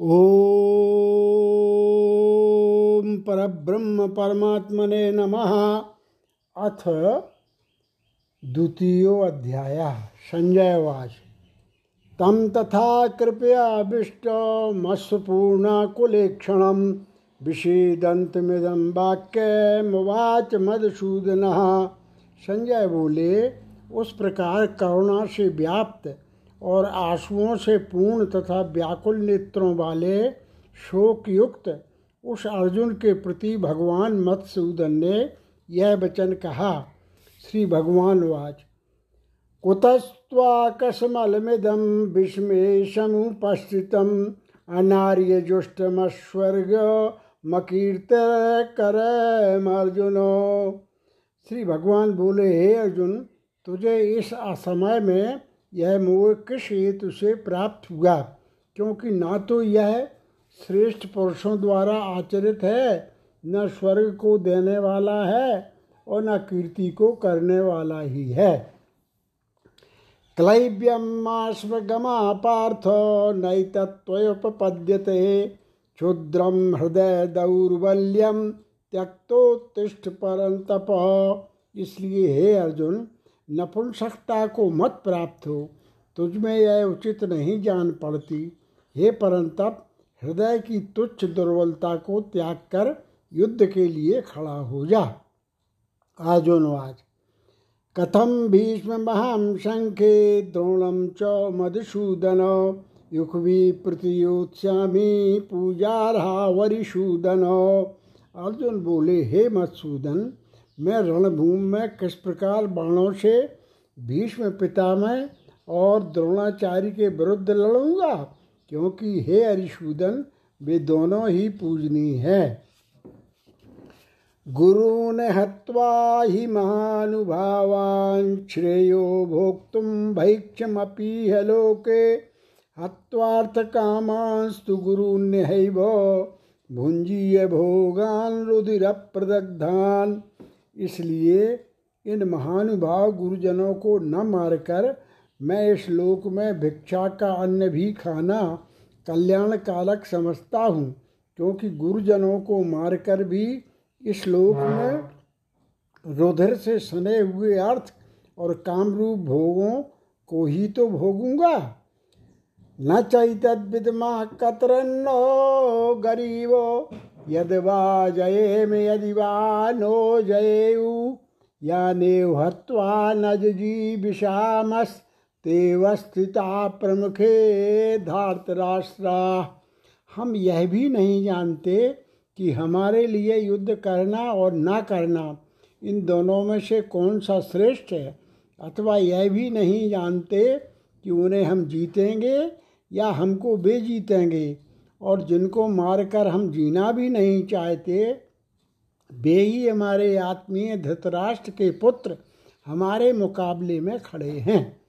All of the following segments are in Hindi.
ॐ परब्रह्म परमात्मने नमः। अथ द्वितीयोऽध्यायः सञ्जयवाच तम तथा कृपया कृपयाभिष्टमश्वपूर्णाकुलेक्षणं विषेदन्तमिदं वाक्यमुवाच मधुसूदन। संजय बोले, उस प्रकार करुणा से व्याप्त और आंसुओं से पूर्ण तथा व्याकुल नेत्रों वाले शोक युक्त उस अर्जुन के प्रति भगवान मत्सूदन ने यह वचन कहा, श्री भगवान वाच, कुतस्त्वाकस्मलमिदं विस्मेशमुपस्थितम् अनार्यजुष्टमस्वर्ग मकीर्त अर्जुनो श्री भगवान बोले, हे अर्जुन, तुझे इस असमय में यह मोह किस हेतु से प्राप्त हुआ, क्योंकि ना तो यह श्रेष्ठ पुरुषों द्वारा आचरित है, न स्वर्ग को देने वाला है और न कीर्ति को करने वाला ही है। क्लैब्यमाश्वगमा पार्थ नैतत्वोपपद्यते क्षुद्रम हृदय दौर्बल्यम त्यक्तोत्तिष्ठ परंतप इसलिए हे अर्जुन नपुंसकता को मत प्राप्त हो तुझमें यह उचित नहीं जान पड़ती। हे परंतप, हृदय की तुच्छ दुर्बलता को त्याग कर युद्ध के लिए खड़ा हो जा। आजोनवाज कथम भीष्म महाम शंखे द्रोणम च मधुसूदन युखवी प्रतियोत्स्यामी पूजारहा वरिशूदन अर्जुन बोले, हे मधुसूदन मैं रणभूमि में किस प्रकार बाणों से भीष्म पितामह और द्रोणाचार्य के विरुद्ध लड़ूँगा? क्योंकि हे अरिशूदन, वे दोनों ही पूजनीय हैं। गुरु ने हत्वा ही महानुभावान श्रेयो भोक्तुम भैक्षमपीह लोके। हत्वार्थ कामांस्तु गुरु निहैव भुंजीय भोगान रुधिर प्रदग्धान इसलिए इन महानुभाव गुरुजनों को न मारकर मैं इस लोक में भिक्षा का अन्न भी खाना कल्याणकारक समझता हूँ क्योंकि गुरुजनों को मारकर भी इस लोक में रुधिर से सने हुए अर्थ और कामरूप भोगों को ही तो भोगूँगा। न चैतद्विदमा कतरन्नो गरीबो यद वा जये में यदि वा नो जयेयु याने नजी विषामस तेवस्थिता प्रमुखे धार्तराष्ट्रा। हम यह भी नहीं जानते कि हमारे लिए युद्ध करना और ना करना इन दोनों में से कौन सा श्रेष्ठ है, अथवा यह भी नहीं जानते कि उन्हें हम जीतेंगे या हमको वे जीतेंगे। और जिनको मारकर हम जीना भी नहीं चाहते, वे ही हमारे आत्मीय धृतराष्ट्र के पुत्र हमारे मुकाबले में खड़े हैं।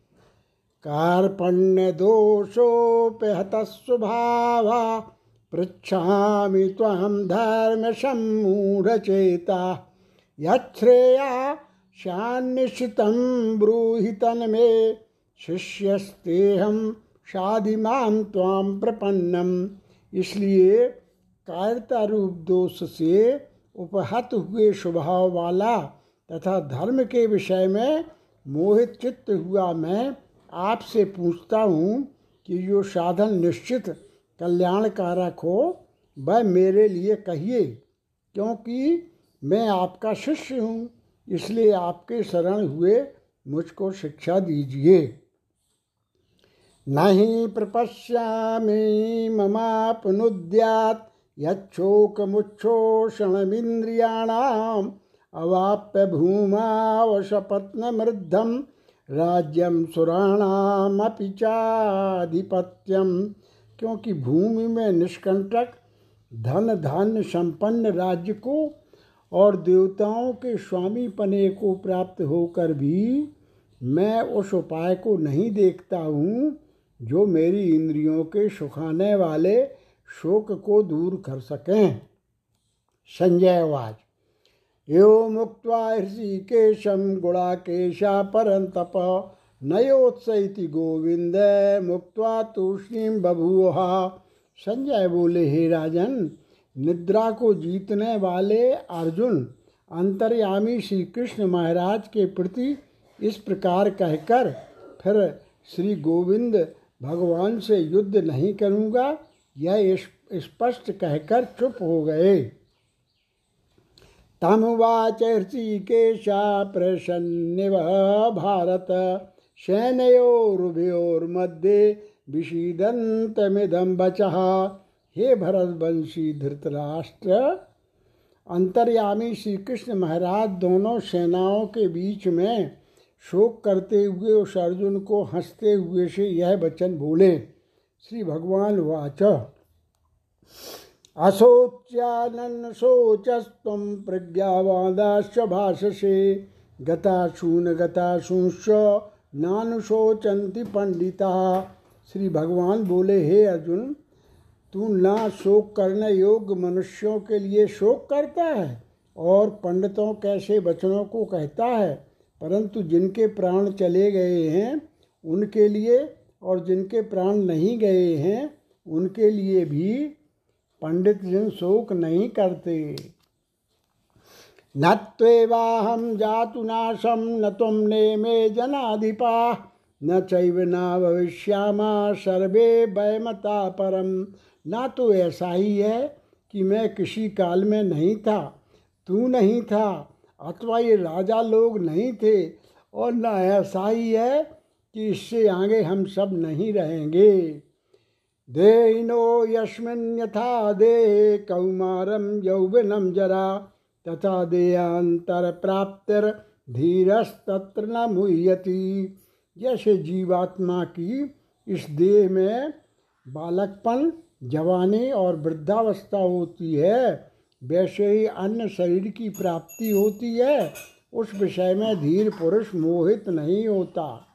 कार्पण्य दोषोपहत स्वभाव पृछामि तम धर्म सम्मूढ़ चेता। यश्रेया शान्निश्चित में शिष्यस्तेहम शादी माम ताम प्रपन्नम। इसलिए कायरता रूप दोष से उपहत हुए स्वभाव वाला तथा धर्म के विषय में मोहित चित्त हुआ मैं आपसे पूछता हूँ कि जो साधन निश्चित कल्याणकारक हो, वह मेरे लिए कहिए, क्योंकि मैं आपका शिष्य हूँ, इसलिए आपके शरण हुए मुझको शिक्षा दीजिए। नहीं प्रपश्यामि ममापनुद्यात् यच्छोकमुच्छोषणमिन्द्रियाणाम् अवाप्य भूमावशपत्नमृद्धं राज्यम सुराणामपि चाधिपत्यम। क्योंकि भूमि में निष्कंटक धन धान्य संपन्न राज्य को और देवताओं के स्वामी पने को प्राप्त होकर भी मैं उस उपाय को नहीं देखता हूँ। जो मेरी इंद्रियों के सुखाने वाले शोक को दूर कर सकें। संजय वाच यो मुक्त ऋषिकेशम गुणाकेशा परंतप नयोत्सति गोविंद मुक्त तूष्णीम बभूहा संजय बोले, हे राजन, निद्रा को जीतने वाले अर्जुन, अंतर्यामी श्री कृष्ण महाराज के प्रति इस प्रकार कहकर फिर श्री गोविंद भगवान से युद्ध नहीं करूँगा, यह स्पष्ट कहकर चुप हो गए। तमुवाच ऋषिकेशा प्रसन्निव भारत सैनयोरुभयोर्मध्ये विषीदन्तमिदं वचः हे भरतवंशी धृतराष्ट्र, अंतर्यामी श्री कृष्ण महाराज दोनों सेनाओं के बीच में शोक करते हुए उस अर्जुन को हँसते हुए से यह वचन बोले, श्री भगवान वाच। अशोच्यानन शोचस्तम प्रज्ञावादाश्च भाषसे, गताशून गताशूंश्च नानुशोचंति पंडिता। श्री भगवान बोले, हे अर्जुन, तू ना शोक करने योग्य मनुष्यों के लिए शोक करता है और पंडितों कैसे वचनों को कहता है? परंतु जिनके प्राण चले गए हैं, उनके लिए और जिनके प्राण नहीं गए हैं, उनके लिए भी पंडित जन शोक नहीं करते। न त्वेवाहम जातु नाशम न तुम ने मे जनाधिपा, न चैव न भविष्यामा, सर्वे वयमता परम ना तो ऐसा ही है कि मैं किसी काल में नहीं था, तू नहीं था अथवा ये राजा लोग नहीं थे और न ऐसा ही है कि इससे आगे हम सब नहीं रहेंगे। देनो यस्मिन यथा दे कौमारम यौवनम जरा, तथा देयांतर प्राप्तिर धीरस्तत्र न मुह्यति। जैसे जीवात्मा की इस देह में बालकपन, जवानी और वृद्धावस्था होती है वैसे ही अन्य शरीर की प्राप्ति होती है, उस विषय में धीर पुरुष मोहित नहीं होता।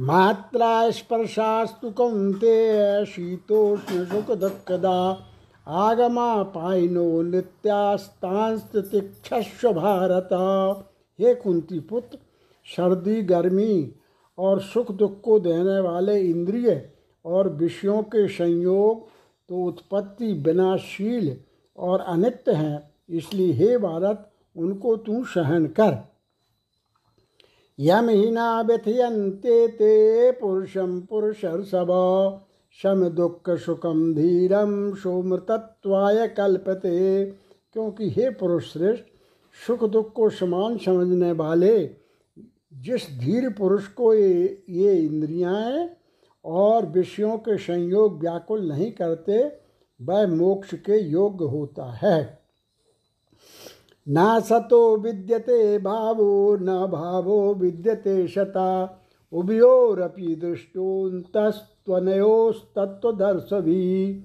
मात्रा स्पर्शास्तु कौंते शीतोष्ण सुख दुखदा आगमा पाइनो नृत्यास्तांस्तिक्षस्व भारत। हे कुंती पुत्र, सर्दी, गर्मी और सुख दुख को देने वाले इंद्रिय और विषयों के संयोग तो उत्पत्ति विनाशील और अनित्य हैं, इसलिए हे भारत, उनको तू सहन कर। यम हिना व्यथयंते ते पुरुषम पुरुषर्षभ शम दुख सुखम धीरम सोमृतत्वाय कल्पते। क्योंकि हे पुरुष श्रेष्ठ, सुख दुख को समान समझने वाले, जिस धीर पुरुष को ये ये इंद्रियाँ और विषयों के संयोग व्याकुल नहीं करते वह मोक्ष के योग्य होता है। ना सतो विद्यते भावो, न भावो विद्यते शता। उभयोरपि दृष्टोन्तस्तनयोस्तत्वदर्श भी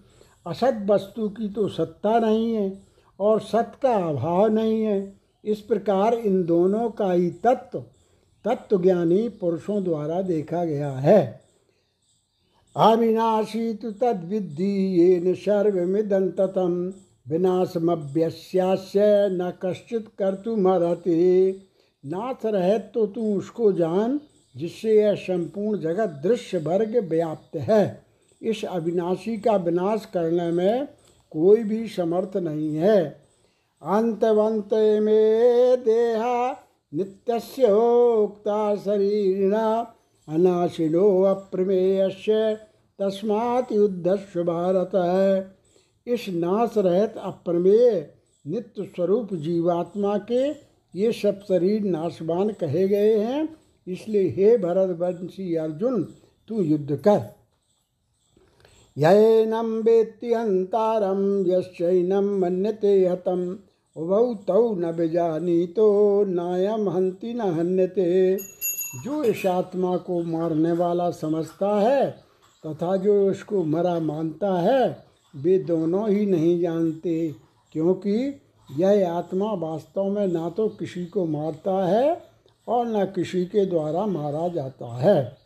असत वस्तु की तो सत्ता नहीं है और सत का अभाव नहीं है। इस प्रकार इन दोनों का ही तत्व, तत्वज्ञानी पुरुषों द्वारा देखा गया है। अविनाशी तो तद्विद्धि येन सर्वमिदं ततं न कश्चित कर्तुमर्हति। नाथ रहे तो तू उसको जान, जिससे यह संपूर्ण जगत दृश्य वर्ग व्याप्त है। इस अविनाशी का विनाश करने में कोई भी समर्थ नहीं है। अंतवंत में देहा नित्योक्ता शरीरिणा, अनाशिनो अप्रमेयस्य तस्मात युद्धस्व है इस नाश रहित अप्रमेय नित्य स्वरूप जीवात्मा के ये सब शरीर नाशवान कहे गए हैं, इसलिए हे भरत वंशी अर्जुन, तू युद्ध कर। यैनम वेत्ति हंतारम यश्चैनम मन्यते हतम। उभौ तौ न बेजानी तो नायम हंति न हन्यते। जो इस आत्मा को मारने वाला समझता है तथा जो उसको मरा मानता है, वे दोनों ही नहीं जानते, क्योंकि यह आत्मा वास्तव में ना तो किसी को मारता है और न किसी के द्वारा मारा जाता है।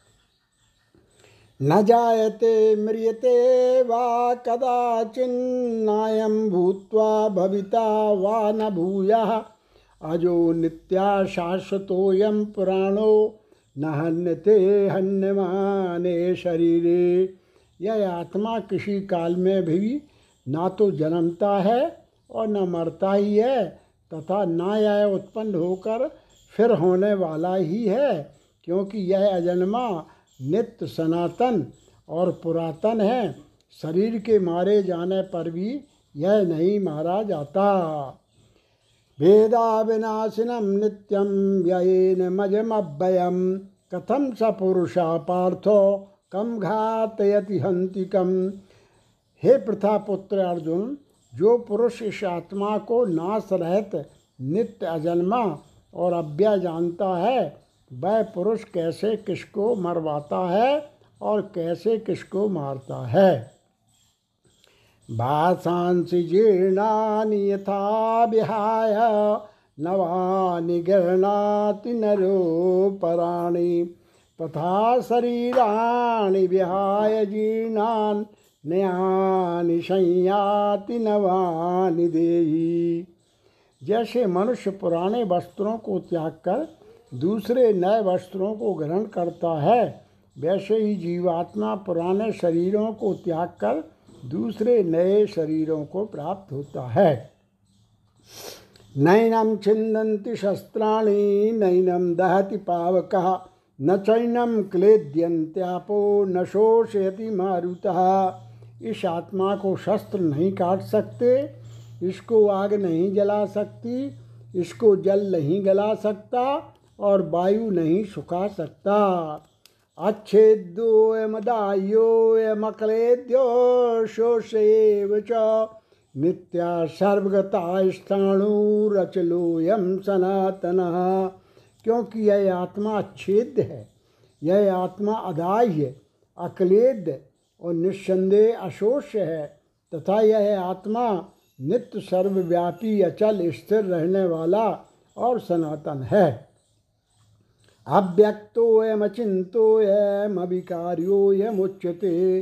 न जायते म्रियते वा कदाचिन्नायं भूत्वा भविता वा न भूय, अजो नित्या शाश्वतोऽयं पुराणो न हन्यते हन्यमाने शरीरे। यह आत्मा किसी काल में भी ना तो जन्मता है और न मरता ही है, तथा ना यह उत्पन्न होकर फिर होने वाला ही है, क्योंकि यह अजन्मा नित्य सनातन और पुरातन है। शरीर के मारे जाने पर भी यह नहीं मारा जाता। वेदा विनाशिनम नित्यम व्ययन मजमव्ययम कथम स पुरुषा पार्थो कम घातयति हंतिकम हे प्रथा पुत्र अर्जुन, जो पुरुष इस आत्मा को नाश रहित नित्य अजन्मा और अव्यय जानता है, वह पुरुष कैसे किसको मरवाता है और कैसे किसको मारता है? भाषांसि जीर्णानि यथा विहाय नवानि गृह्णाति नरोपराणि तथा शरीराणि विहाय जीर्णान् नयानि संयाति नवानि देही। जैसे मनुष्य पुराने वस्त्रों को त्याग कर दूसरे नए वस्त्रों को ग्रहण करता है, वैसे ही जीवात्मा पुराने शरीरों को त्याग कर दूसरे नए शरीरों को प्राप्त होता है। नैनम छिंदंती शस्त्राणी नैनम दहति पावक, न चैनम क्लेद्यंत्यापो न शोषयति मारुता। इस आत्मा को शस्त्र नहीं काट सकते, इसको आग नहीं जला सकती, इसको जल नहीं गला सकता और वायु नहीं सुखा सकता। अच्छेद्योऽयमदाह्योऽयमक्लेद्यो शोषेव च नित्या सर्वगता स्थाणुरचलोऽयं सनातनः। क्योंकि यह आत्मा अच्छेद्य है, यह आत्मा अदाह्य अक्लेद और निस्संदेह अशोष्य है, तथा यह आत्मा नित्य सर्वव्यापी, अचल, स्थिर रहने वाला और सनातन है। अव्यक्तोऽयमचिन्तोऽयमविकार्योऽयमुच्यते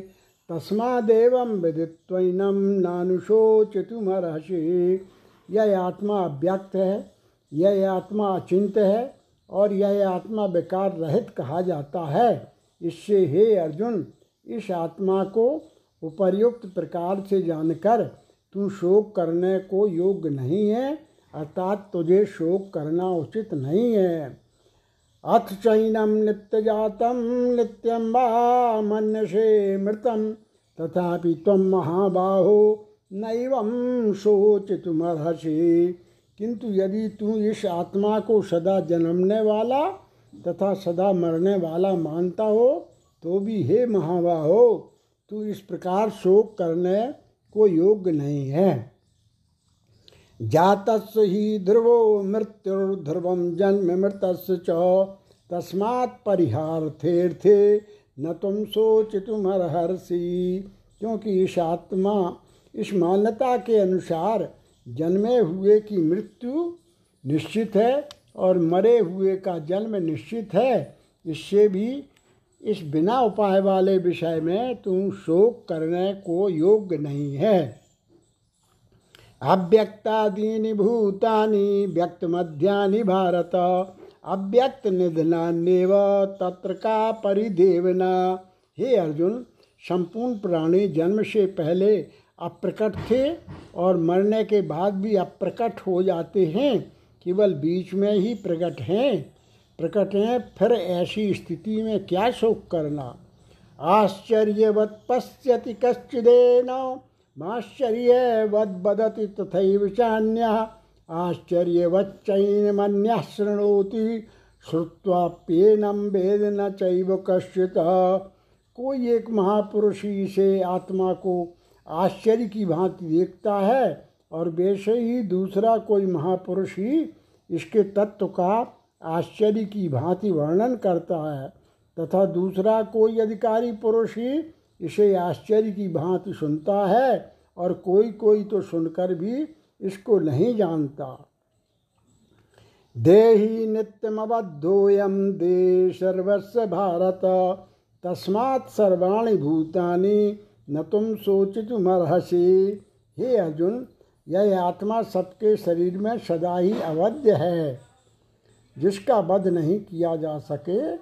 तस्मादेवं विदित्वैनं नानुशोचितुमर्हसि। यह आत्मा अव्यक्त है यह आत्मा अचिंत है, और यह आत्मा विकार रहित कहा जाता है। इससे हे अर्जुन, इस आत्मा को उपर्युक्त प्रकार से जानकर तू शोक करने को योग्य नहीं है, अर्थात तुझे शोक करना उचित नहीं है। अथ चैनम नित्य जातम नित्यम वा मनसे मृतम। तथापि तम महाबाहो नैवम शोचितुमर्हसि। किंतु यदि तू इस आत्मा को सदा जन्मने वाला तथा सदा मरने वाला मानता हो तो भी हे महाबाहो, तू इस प्रकार शोक करने को योग्य नहीं है। जातस् ही ध्रुवो मृत्युर्ध्रुवम जन्म मृतस् च। तस्मात् परिहार्थेर्थे न तुम सोचितुमर्हर्षि क्योंकि इस आत्मा, इस मान्यता के अनुसार जन्मे हुए की मृत्यु निश्चित है और मरे हुए का जन्म निश्चित है, इससे भी इस बिना उपाय वाले विषय में तुम शोक करने को योग्य नहीं है। अव्यक्तादीनि भूतानि, व्यक्तमध्यानि भारत। अव्यक्त निधनान्यव तत्र का परिदेवना। हे अर्जुन, संपूर्ण प्राणी जन्म से पहले अप्रकट थे और मरने के बाद भी अप्रकट हो जाते हैं, केवल बीच में ही प्रकट हैं। प्रकट हैं, फिर ऐसी स्थिति में क्या शोक करना? आश्चर्यवत पश्यति कश्चिदेन। माश्चर्यवद्वदति तथैव चान्यः। आश्चर्यवच्चैनमन्यः शृणोति श्रुत्वाप्येनं वेद न चैव कश्चित। कोई एक महापुरुष से आत्मा को आश्चर्य की भांति देखता है और वैसे ही दूसरा कोई महापुरुष ही इसके तत्व का आश्चर्य की भांति वर्णन करता है, तथा दूसरा कोई अधिकारी पुरुष ही इसे आश्चर्य की भांति सुनता है और कोई कोई तो सुनकर भी इसको नहीं जानता। देही नित्यमबद्धोयम दे सर्वस्व भारत, तस्मात् सर्वाणी भूतानि न तुम सोचित मरहसी हे अर्जुन, यह आत्मा सबके शरीर में सदा ही अवध्य है। जिसका वध नहीं किया जा सके,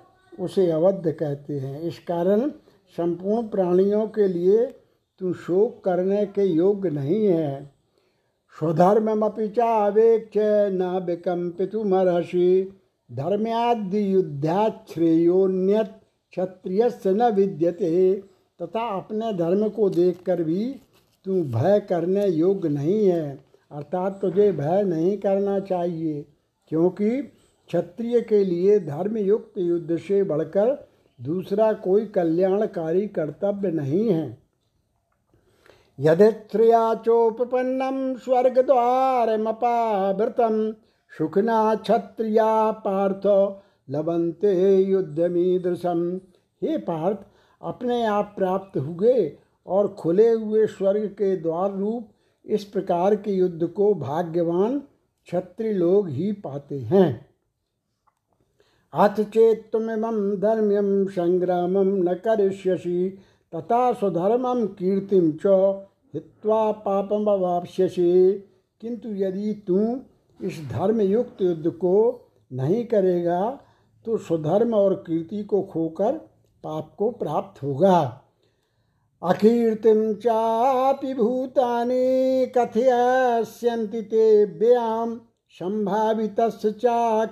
उसे अवध कहते हैं। इस कारण संपूर्ण प्राणियों के लिए तू शोक करने के योग्य नहीं है। स्वधर्म स्वधर्ममपि चावेक्ष न विकम्पितुमर्हसि धर्म्यादि युद्धाश्रेयोन्यत क्षत्रिय न विद्यते। तथा अपने धर्म को देखकर भी तू भय करने योग्य नहीं है। अर्थात तुझे भय नहीं करना चाहिए, क्योंकि क्षत्रिय के लिए धर्मयुक्त युद्ध से बढ़कर दूसरा कोई कल्याणकारी कर्तव्य नहीं है। यदि श्रिया चोपन्नम स्वर्ग द्वारमपावृतम सुखना क्षत्रिया पार्थ लबंते युद्धमीदृशम। हे पार्थ, अपने आप प्राप्त हुए और खुले हुए स्वर्ग के द्वार रूप इस प्रकार के युद्ध को भाग्यवान क्षत्रिय लोग ही पाते हैं। अथ चेत तुमिमं धर्म्यम संग्रामम न करिष्यसि, तथा स्वधर्मम कीर्तिम च हित्वा पापम अवाप्स्यसि किंतु यदि तू इस धर्मयुक्त युद्ध को नहीं करेगा तो स्वधर्म और कीर्ति को खोकर पाप को प्राप्त होगा। अकीर्तिम चापि भूतानि कथयस्यन्ति ते व्याम संभावित चा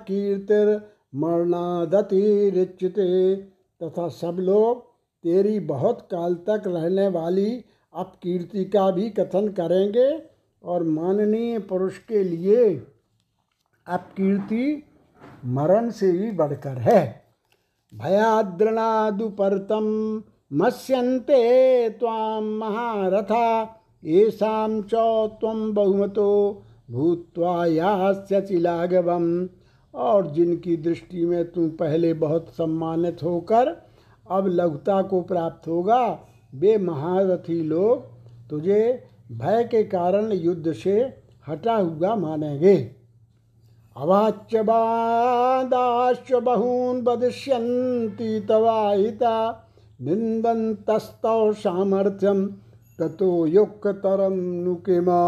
कीर्तिर्मरणादतिरिच्यते तथा सब लोग तेरी बहुत काल तक रहने वाली अपकीर्ति का भी कथन करेंगे और माननीय पुरुष के लिए अपकीर्ति मरण से भी बढ़कर है। भयाद्रणादुपरतम मत्स्यन्ते त्वां महारथा, येषां च त्वं बहुमतो भूत्वा यास्यचि लाघवम्। और जिनकी दृष्टि में तू पहले बहुत सम्मानित होकर अब लघुता को प्राप्त होगा, वे महारथी लोग तुझे भय के कारण युद्ध से हटा हुआ मानेंगे। अवाच्च बादाश्च बहून् वदिष्यन्ति तवाहिता निन्दन्तस्तव सामर्थ्यम ततो युक्तरम नुकिमा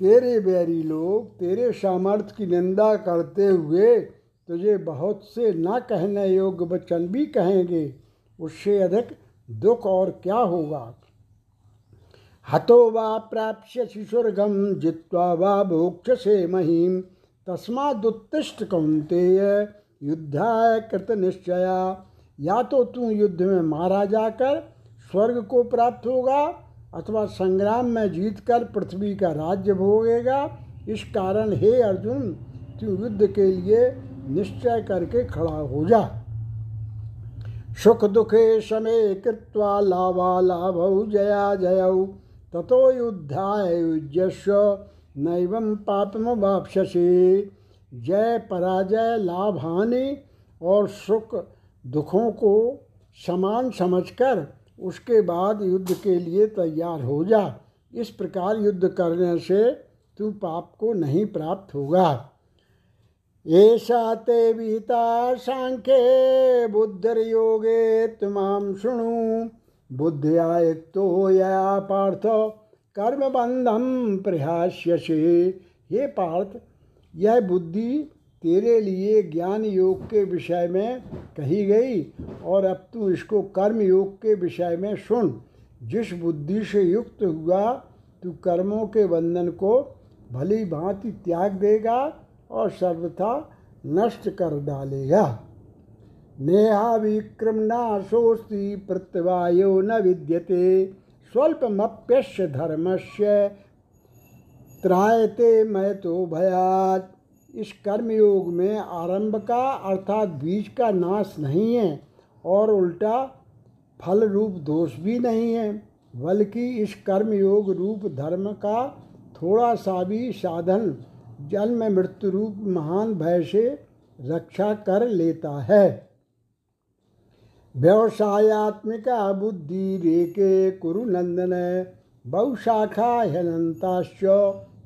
तेरे बैरी लोग तेरे सामर्थ्य की निंदा करते हुए तुझे बहुत से न कहने योग्य वचन भी कहेंगे। उससे अधिक दुख और क्या होगा? हतो वा प्राप्य स्वर्गम जित्वा वा भोक्ष से महीम तस्मादुत्तिष्ठ कौंतेय युद्धाय कृत निश्चया। या तो तू युद्ध में मारा जाकर स्वर्ग को प्राप्त होगा अथवा संग्राम में जीतकर पृथ्वी का राज्य भोगेगा, इस कारण हे अर्जुन, तू युद्ध के लिए निश्चय करके खड़ा हो जा। सुख दुखे समय कृत्वा लाभा लाभ, जया जय, ततो युद्धाय युजस्व नैवम पापम वापसी जय पराजय लाभ हानि और सुख दुखों को समान समझकर उसके बाद युद्ध के लिए तैयार हो जा। इस प्रकार युद्ध करने से तू पाप को नहीं प्राप्त होगा। ऐसा ते विहिता सांख्ये बुद्धिर्योगे तमाम शुणु बुद्धिया तो या पार्थ कर्म बंधम प्रहास्यसे। ये पार्थ, यह बुद्धि तेरे लिए ज्ञान योग के विषय में कही गई, और अब तू इसको कर्म योग के विषय में सुन। जिस बुद्धि से युक्त हुआ, तू कर्मों के बंधन को भली भांति त्याग देगा और सर्वथा नष्ट कर डालेगा। नेहा विक्रम नाशोस्ती प्रत्यवायो न विद्यते, स्वल्पमप्यस्य धर्मस्य त्रायते मैं तो भयात। इस कर्मयोग में आरंभ का अर्थात बीज का नाश नहीं है और उल्टा फल रूप दोष भी नहीं है, बल्कि इस कर्मयोग रूप धर्म का थोड़ा सा भी साधन जन्म मृत्यु रूप महान भय से रक्षा कर लेता है। व्यवसायत्मिका बुद्धि रेके कुरुनंदन बहुशाखा हनंताश्च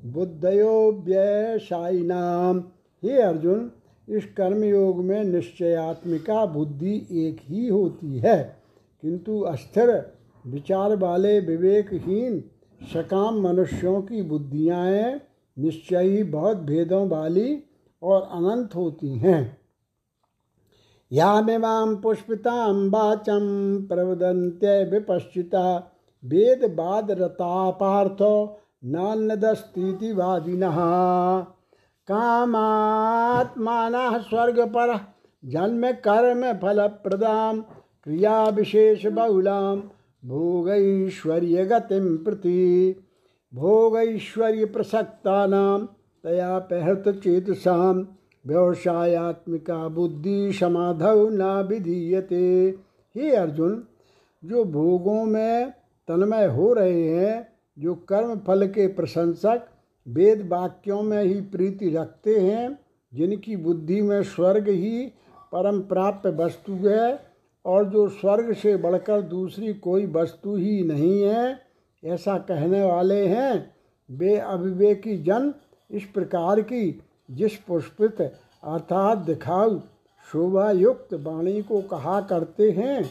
बुद्धयो व्ययशाइनाम हे अर्जुन, इस कर्मयोग में निश्चयात्मिका बुद्धि एक ही होती है, किंतु अस्थिर, विचार वाले, विवेकहीन, सकाम मनुष्यों की बुद्धियाँ निश्चय ही बहुत भेदों वाली और अनंत होती हैं। यामिमां पुष्पितां वाचं प्रवदन्त्य विपश्चिता वेदवादरता पार्थो नान्यदस्तीति वादिनः कामात्मानः स्वर्गपर, जन्म कर्म फलप्रदां क्रिया विशेष बहुलां भोगैश्वर्य गतिं प्रति। भोगैश्वर्य प्रसक्तानां तया प्रहृत चेतसां, व्यवसायत्मिका बुद्धि समाधव न विधीयते हे अर्जुन, जो भोगों में तन्मय हो रहे हैं जो कर्म फल के प्रशंसक वेद वाक्यों में ही प्रीति रखते हैं, जिनकी बुद्धि में स्वर्ग ही परम प्राप्त वस्तु है, और जो स्वर्ग से बढ़कर दूसरी कोई वस्तु ही नहीं है, ऐसा कहने वाले हैं, वे अविवेकी जन इस प्रकार की जिस पुष्पित अर्थात दिखाऊ शोभा युक्त वाणी को कहा करते हैं,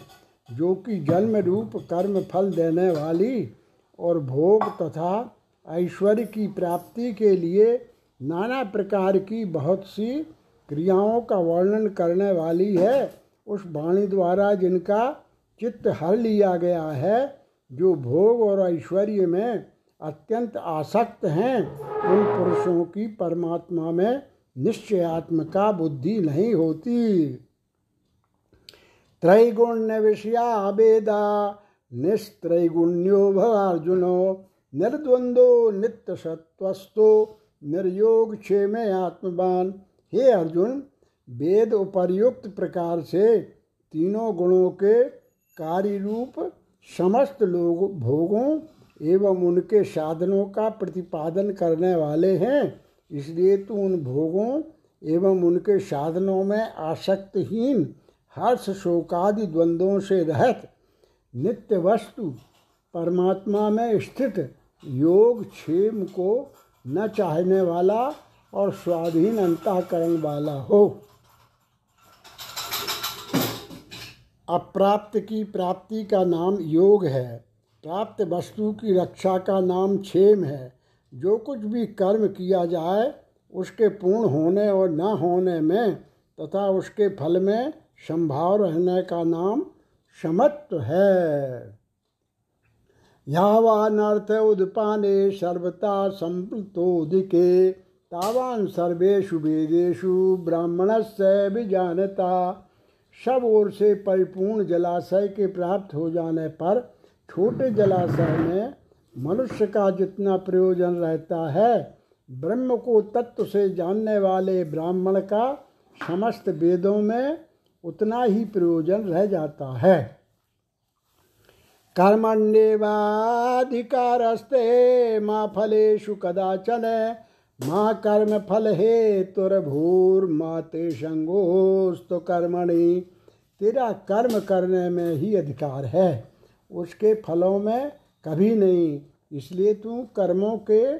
जो कि जन्म रूप कर्म फल देने वाली और भोग तथा ऐश्वर्य की प्राप्ति के लिए नाना प्रकार की बहुत सी क्रियाओं का वर्णन करने वाली है। उस वाणी द्वारा जिनका चित्त हर लिया गया है, जो भोग और ऐश्वर्य में अत्यंत आसक्त हैं, उन पुरुषों की परमात्मा में निश्चयात्मका बुद्धि नहीं होती। त्रैगुण्य विषया वेदा निस्त्रैगुण्यो भवार्जुनो निर्द्वंदो नित्य सत्वस्तो निर्योग क्षेम आत्मवान हे अर्जुन, वेद उपर्युक्त प्रकार से तीनों गुणों के कार्य रूप समस्त लोग भोगों एवं उनके साधनों का प्रतिपादन करने वाले हैं, इसलिए तू उन भोगों एवं उनके साधनों में आसक्तहीन हर्ष शोकादि द्वंद्वों से रहत। नित्य वस्तु परमात्मा में स्थित योग क्षेम को न चाहने वाला और स्वाधीन अंतकरण वाला हो। अप्राप्त की प्राप्ति का नाम योग है। प्राप्त वस्तु की रक्षा का नाम क्षेम है। जो कुछ भी कर्म किया जाए, उसके पूर्ण होने और न होने में तथा उसके फल में संभाव रहने का नाम समत्व है। यावानर्थ उदपाने सर्वता संप्लुतोदिके, तावान सर्वेशु वेदेशु ब्राह्मण से भी जानता सब ओर से परिपूर्ण जलाशय के प्राप्त हो जाने पर छोटे जलाशय में मनुष्य का जितना प्रयोजन रहता है, ब्रह्म को तत्व से जानने वाले ब्राह्मण का समस्त वेदों में उतना ही प्रयोजन रह जाता है। कर्मण्येवाधिकारस्ते माँ फलेशु कदाचन, माँ कर्म फल हे तुरभूर माते संगोस्त कर्मणि। तेरा कर्म करने में ही अधिकार है। उसके फलों में कभी नहीं। इसलिए तू कर्मों के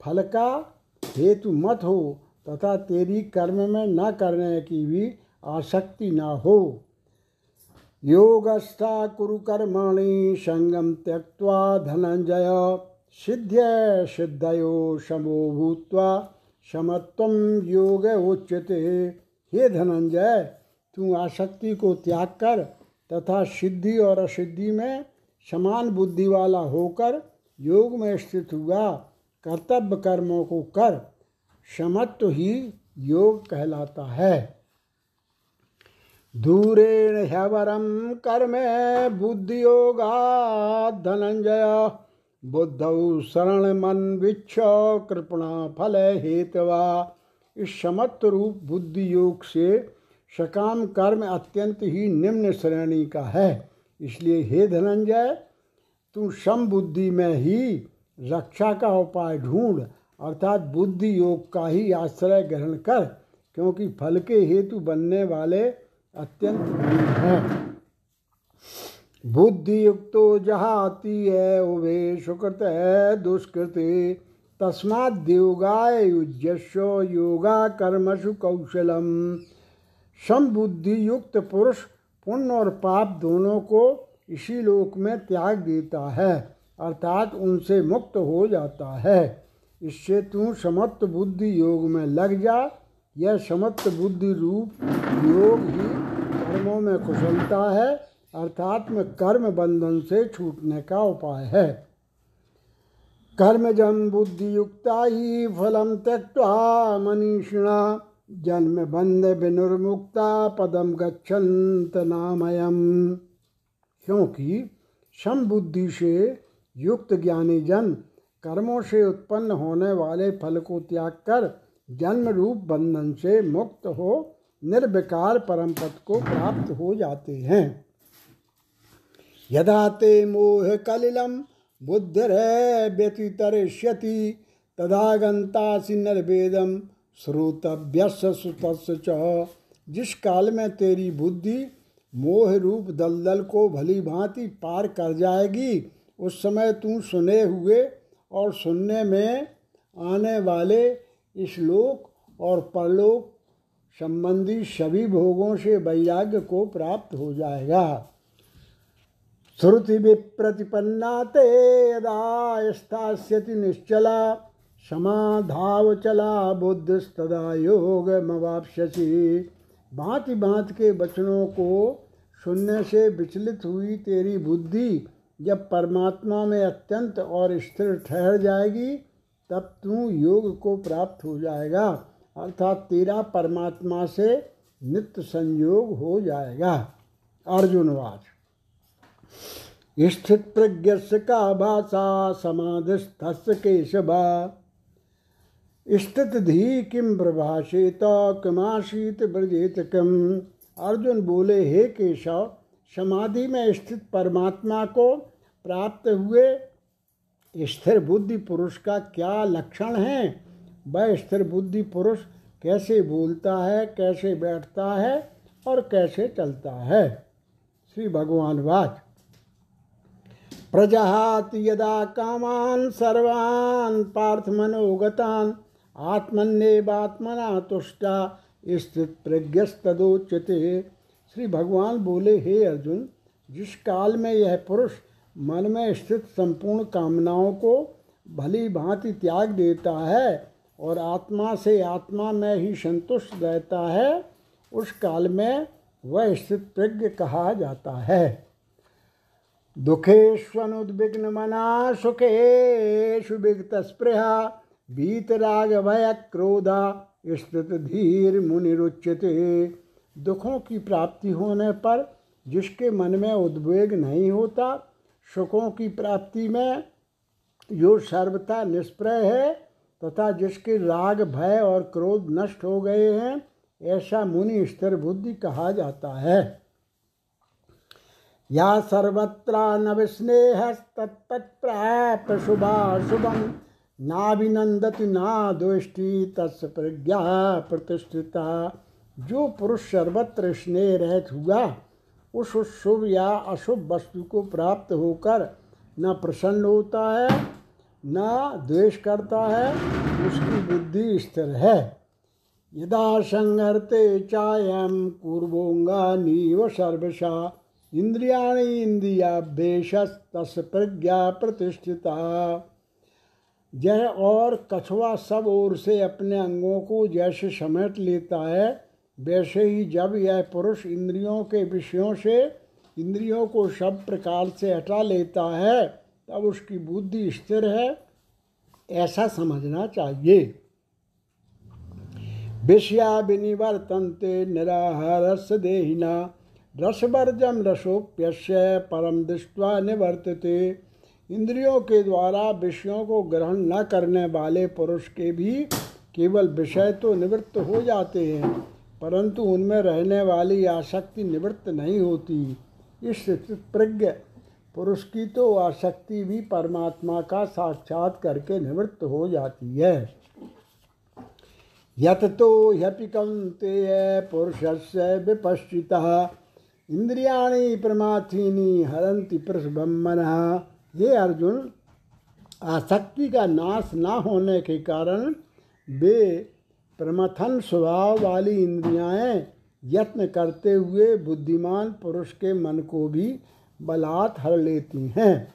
फल का हेतु मत हो, तथा तेरी कर्म में न करने की भी आसक्ति न हो। योगस्था कुरु कर्माणि संगम त्यक्त्वा धनंजय। सिद्ध्य सिद्धयो समो भूत्वा समत्वम योग उच्यते। हे धनंजय, तू आसक्ति को त्याग कर तथा सिद्धि और असिद्धि में समान बुद्धि वाला होकर योग में स्थित हुआ। कर्तव्य कर्मों को कर। समत्व ही योग कहलाता है। दूरेण ह्यवरम कर्म बुद्धियोगा धनंजय। बुद्धौ शरण मन विच्छ, कृपणा फल हेतवा। इस समत्व रूप बुद्धि योग से सकाम कर्म अत्यंत ही निम्न श्रेणी का है। इसलिए हे धनंजय, तू सम बुद्धि में ही रक्षा का उपाय ढूंढ, अर्थात बुद्धि योग का ही आश्रय ग्रहण कर, क्योंकि फल के हेतु बनने वाले अत्यंत दूर है। बुद्धि युक्तो जहाती है उभे सुकृत है दुष्कृत। तस्मात देवगाय युजस्व योगा कर्मसु कौशलम। समबुद्धि युक्त पुरुष पुण्य और पाप दोनों को इसी लोक में त्याग देता है, अर्थात उनसे मुक्त हो जाता है। इससे तू समत्व बुद्धि योग में लग जा यह समत्व बुद्धि रूप योग ही कर्मों में कुशलता है, अर्थात में कर्म बंधन से छूटने का उपाय है। कर्मजम बुद्धि युक्ता ही फलम त्यक्ता मनीषिणा, जन्म बंध विनुर्मुक्ता पदम गच्छन्त नामयम। क्योंकि सम बुद्धि से युक्त ज्ञानी जन कर्मों से उत्पन्न होने वाले फल को त्याग कर जन्म रूप बंधन से मुक्त हो निर्विकार परम पद को प्राप्त हो जाते हैं। यदा ते मोह कलिलम, बुद्धिर व्यतितरिष्यति तदा गंतासी निर्वेदम श्रोतभ्यस च। जिस काल में तेरी बुद्धि मोह रूप दलदल को भली भांति पार कर जाएगी, उस समय तू सुने हुए और सुनने में आने वाले श्लोक और परलोक संबंधी सभी भोगों से वैराग्य को प्राप्त हो जाएगा। श्रुति विप्रतिपन्ना ते यदा निश्चला, समाधाव चला बुद्धिस्तदा योग मवापसी भांति भांति के वचनों को सुनने से विचलित हुई तेरी बुद्धि जब परमात्मा में अत्यंत और स्थिर ठहर जाएगी तब तू योग को प्राप्त हो जाएगा। अर्थात तेरा परमात्मा से नित्य संयोग हो जाएगा। अर्जुनवाच स्थित प्रज्ञ का भाषा समाधिस्थ केशभा स्थित धी किम प्रभाषेत, किमाशीत ब्रजेत किम अर्जुन बोले, हे केशव, समाधि में स्थित परमात्मा को प्राप्त हुए स्थिर बुद्धि पुरुष का क्या लक्षण है? वह स्थिर बुद्धि पुरुष कैसे बोलता है, कैसे बैठता है और कैसे चलता है? श्री भगवान वाच। प्रजहात यदा कामान सर्वान पार्थ मनोगतान आत्मन्यवात्मना तुष्टा स्थित प्रज्ञस्तोच्यते श्री भगवान बोले, हे अर्जुन, जिस काल में यह पुरुष मन में स्थित संपूर्ण कामनाओं को भली भांति त्याग देता है और आत्मा से आत्मा में ही संतुष्ट रहता है, उस काल में वह स्थित प्रज्ञ कहा जाता है। दुखेष्वनुद्विग्न मना सुखेशु विगत स्पृहा वीतराग भय क्रोधा, स्थित धीर मुनिरुचित दुखों की प्राप्ति होने पर जिसके मन में उद्वेग नहीं होता सुखों की प्राप्ति में जो सर्वथा निष्प्रय है तथा जिसके राग, भय और क्रोध नष्ट हो गए हैं, ऐसा मुनि स्थिर बुद्धि कहा जाता है। या सर्वत्र न विस्नेह तत्प्राप्त शुभा शुभम नाभिनंदति ना दोष्टि तस् प्रज्ञा प्रतिष्ठिता। जो पुरुष सर्वत्र स्नेह रहत हुआ उस शुभ या अशुभ वस्तु को प्राप्त होकर न प्रसन्न होता है, न द्वेष करता है, उसकी बुद्धि स्थिर है। यदा संहरते चायम नीव सर्वशा इंद्रिया इंद्रियाभ्येश तस् प्रज्ञा प्रतिष्ठिता। जय और कछुआ सब ओर से अपने अंगों को जैसे समेट लेता है वैसे ही जब यह पुरुष इंद्रियों के विषयों से, इंद्रियों को सब प्रकार से हटा लेता है, तब उसकी बुद्धि स्थिर है। ऐसा समझना चाहिए। विषया विनिवर्तनते निराहारस देहिना रसवर्जम रसोप्यस्य परम दृष्टवा निवर्तते। इंद्रियों के द्वारा विषयों को ग्रहण न करने वाले पुरुष के भी केवल विषय तो निवृत्त हो जाते हैं। परंतु उनमें रहने वाली आसक्ति निवृत्त नहीं होती। इस प्रज्ञ पुरुष की तो आसक्ति भी परमात्मा का साक्षात करके निवृत्त हो जाती है। यत तो ह्यपि कौंते पुरुष से विपश्चिता। इंद्रियाणी प्रमाथीनी हरंती प्रसबम्मन ये अर्जुन आसक्ति का नाश ना होने के कारण वे प्रमथन स्वभाव वाली इंद्रियाएँ यत्न करते हुए बुद्धिमान पुरुष के मन को भी बलात् हर लेती हैं।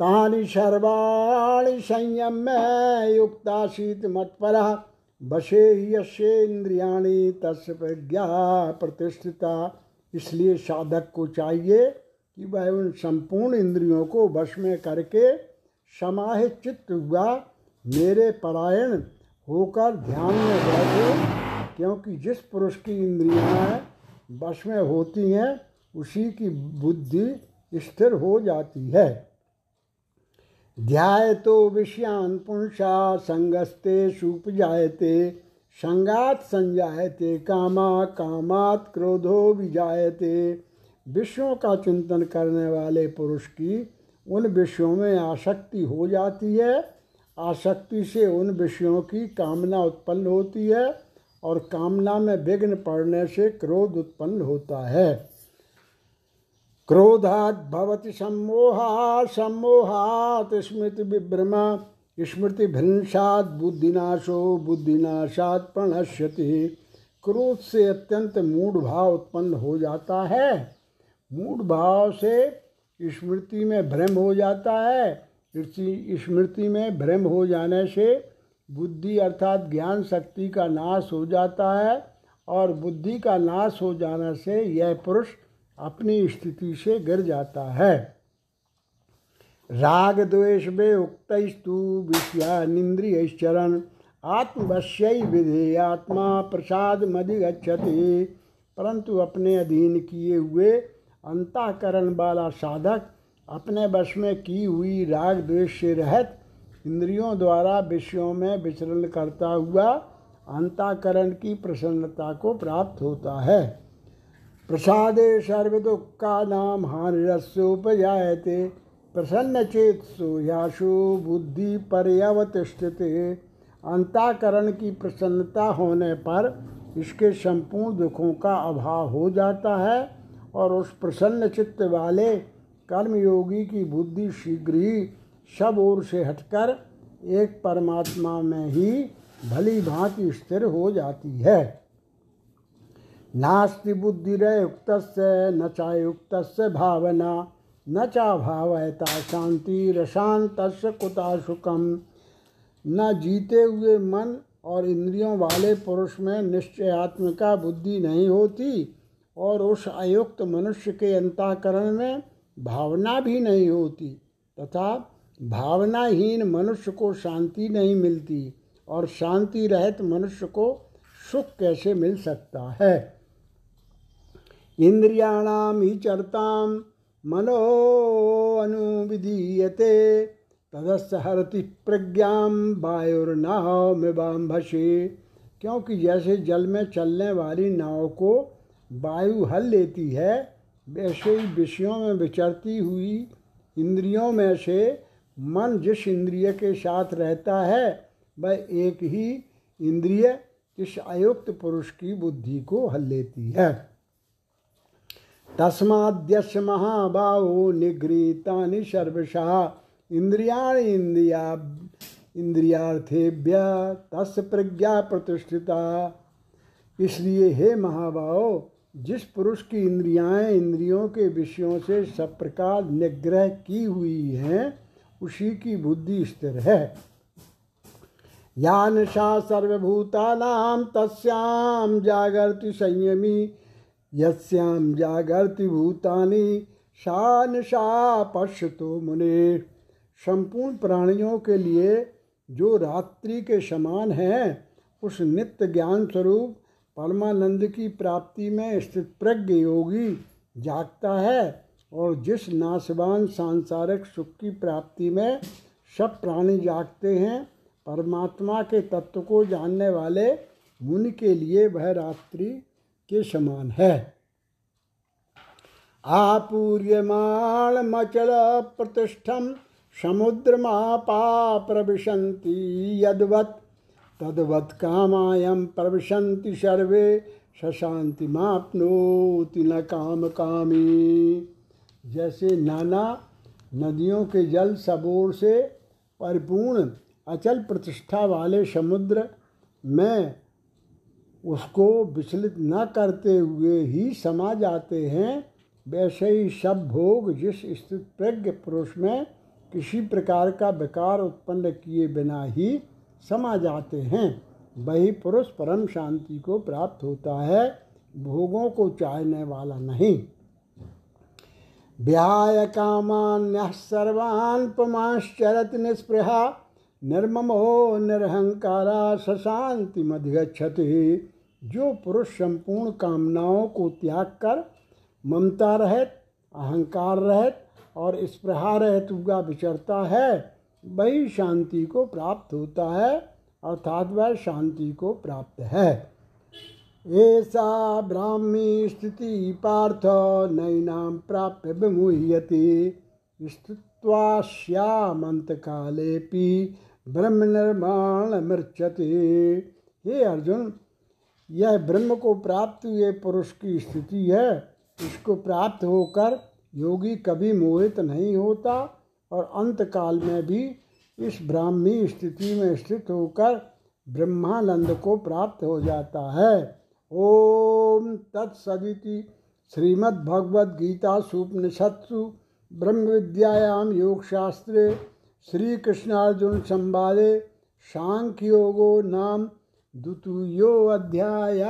तानि सर्वाणि संयम में युक्ता शीत मत्पर बशे यशेन्द्रियाणी तस् प्रज्ञा प्रतिष्ठिता। इसलिए साधक को चाहिए कि वह उन संपूर्ण इंद्रियों को वश में करके समाहित चित्त हुआ, मेरे परायण होकर ध्यान में बैठे, क्योंकि जिस पुरुष की इंद्रियाँ वश में होती हैं, उसी की बुद्धि स्थिर हो जाती है। ध्याय तो विषयान पुंसा संगस्ते सुप जायते संगात संजायते, कामा कामात क्रोधो विजायते। विषयों का चिंतन करने वाले पुरुष की उन विषयों में आसक्ति हो जाती है आसक्ति से उन विषयों की कामना उत्पन्न होती है और कामना में विघ्न पड़ने से क्रोध उत्पन्न होता है। क्रोधात भवति सम्मोहा सम्मोहात स्मृति विभ्रम, स्मृति भ्रंशात बुद्धिनाशो बुद्धिनाशात प्रणश्यति। क्रोध से अत्यंत मूढ़ भाव उत्पन्न हो जाता है। मूढ़ भाव से स्मृति में भ्रम हो जाता है। स्मृति में भ्रम हो जाने से बुद्धि अर्थात ज्ञान शक्ति का नाश हो जाता है और बुद्धि का नाश हो जाने से यह पुरुष अपनी स्थिति से गिर जाता है। राग द्वेष में उक्तस्तु विषयानिंद्रिय चरण आत्मवश्य विधे आत्मा प्रसाद मधिगछति परंतु अपने अधीन किए हुए अंताकरण वाला साधक अपने वश में की हुई राग द्वेष से रहत, इंद्रियों द्वारा विषयों में विचरण करता हुआ अंताकरण की प्रसन्नता को प्राप्त होता है। प्रसादे सर्व दुख का नाम हानिरस्योपजायते प्रसन्न चेत याशु बुद्धि पर्यवतिष्ठित। अंताकरण की प्रसन्नता होने पर इसके संपूर्ण दुखों का अभाव हो जाता है और उस प्रसन्न चित्त वाले कर्मयोगी की बुद्धि शीघ्र ही सब ओर से हटकर एक परमात्मा में ही भली भांति स्थिर हो जाती है। नास्ति बुद्धिरयुक्त न चायुक्त भावना, न चा भावयता शांति रशांत कुता सुखम। न जीते हुए मन और इंद्रियों वाले पुरुष में निश्चयात्मिका बुद्धि नहीं होती और उस अयुक्त मनुष्य के अंताकरण में भावना भी नहीं होती, तथा भावनाहीन मनुष्य को शांति नहीं मिलती, और शांति रहित मनुष्य को सुख कैसे मिल सकता है? इंद्रियाणाम ही चरताम मनो अनुविधीयते तदस्य हरति प्रज्ञा वायुर्नाव में बाम्भसे क्योंकि जैसे जल में चलने वाली नाव को वायु हल लेती है वैसे ही विषयों में विचरती हुई इंद्रियों में से मन जिस इंद्रिय के साथ रहता है, वह एक ही इंद्रिय इस अयुक्त पुरुष की बुद्धि को हल लेती है। तस्माद्यश महाबाहो निगृता सर्वशा इंद्रिया इंद्रिया इंद्रियार्थेभ्य तस् प्रज्ञा प्रतिष्ठिता। इसलिए हे महाबाहो जिस पुरुष की इंद्रियाँ इंद्रियों के विषयों से सब प्रकार निग्रह की हुई हैं, उसी की बुद्धि स्थिर है। या नशा सर्वभूतानाम तस्याम जागृति संयमी यस्याम जागृति भूतानी सा पश्य तो मुने। संपूर्ण प्राणियों के लिए जो रात्रि के समान हैं, उस नित्य ज्ञान स्वरूप परमानंद की प्राप्ति में स्थित प्रज्ञ योगी जागता है और जिस नाशवान सांसारिक सुख की प्राप्ति में सब प्राणी जागते हैं, परमात्मा के तत्व को जानने वाले मुनि के लिए वह रात्रि के समान है। आपूर्यमाण मचल प्रतिष्ठम समुद्र मापा प्रविशंति यदवत तद्वत् कामायम प्रविशंति सर्वे सशांति मापनोति न काम कामी जैसे नाना नदियों के जल सबोर से परिपूर्ण अचल प्रतिष्ठा वाले समुद्र, में उसको विचलित न करते हुए ही समा जाते हैं, वैसे ही सब भोग जिस स्थित प्रज्ञ पुरुष में किसी प्रकार का विकार उत्पन्न किए बिना ही समा जाते हैं। वही पुरुष परम शांति को प्राप्त होता है, भोगों को चाहने वाला नहीं। व्याय कामान्य सर्वान् पुमाश्चरत निस्पृहा, निर्ममो निरहंकारा सशांति मधिगछति जो पुरुष संपूर्ण कामनाओं को त्याग कर ममता रहित, अहंकार रहित और स्पृहा हुआ विचरता है वही शांति को प्राप्त होता है, अर्थात वह शांति को प्राप्त है। ऐसा ब्राह्मी स्थिति पार्थ नैनाम प्राप्य विमुह्यति। स्थित्वाश्यामंत कालेपि ब्रह्म निर्माण मृक्षति हे अर्जुन, यह ब्रह्म को प्राप्त हुए पुरुष की स्थिति है। इसको प्राप्त होकर योगी कभी मोहित नहीं होता। और अंत काल में भी इस ब्राह्मी स्थिति में स्थित होकर ब्रह्मानंद को प्राप्त हो जाता है। ओम तत्सदिति श्रीमद्भगवद गीता सुपनिषत्सु ब्रह्म विद्यायाम योग शास्त्रे श्री कृष्णार्जुन संवादे सांख्य योगो नाम द्वितीयो अध्याय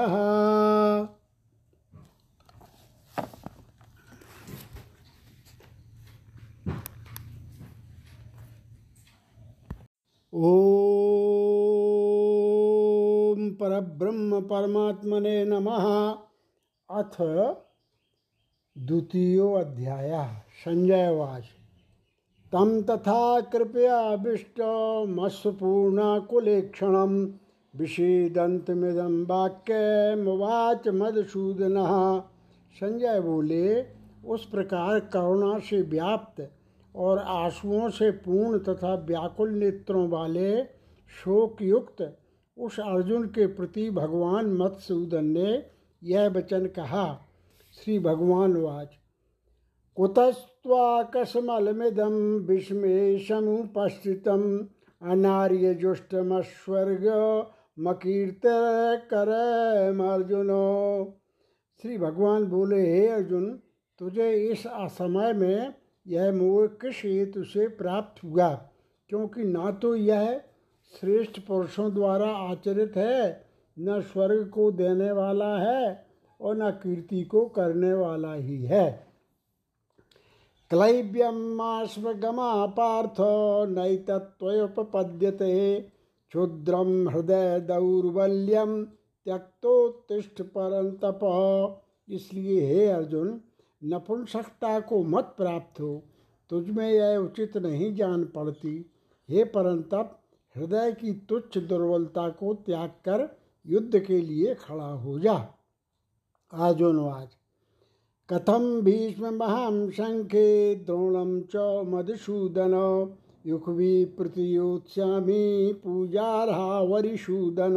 ओम परब्रह्म परमात्मने नमः। अथ द्वितीयो अध्याय संजय वाच तम तथा कृपया विष्टमस्पूर्णाकुलेक्षणं विषेदंतमिदं वाक्यमुवाच मधुसूदन। संजय बोले, उस प्रकार करुणा से व्याप्त और आंसुओं से पूर्ण तथा व्याकुल नेत्रों वाले शोक युक्त उस अर्जुन के प्रति भगवान मत्सूदन ने यह वचन कहा, श्री भगवान वाच कुतस्वाकस्मलमिदं विस्मेशमुपस्थितम् अनार्यजुष्टमस्वर्ग मकीर्त अर्जुनो श्री भगवान बोले, हे अर्जुन, तुझे इस असमय में यह मोह किस हेतु से प्राप्त हुआ, क्योंकि ना तो यह श्रेष्ठ पुरुषों द्वारा आचरित है, न स्वर्ग को देने वाला है और न कीर्ति को करने वाला ही है। क्लैब्यमाश्वगमा पार्थ नैतत्वोपपद्यते क्षुद्रम हृदय दौर्बल्यम त्यक्तोत्तिष्ठ परंतप इसलिए हे अर्जुन नपुंसकता को मत प्राप्त हो तुझमें यह उचित नहीं जान पड़ती। हे परंतप, हृदय की तुच्छ दुर्बलता को त्याग कर युद्ध के लिए खड़ा हो जा। आजोनवाज कथम भीष्म महाम शंखे द्रोणम च मधुसूदन? युखवी प्रतियोत्स्यामी पूजारहा वरिशूदन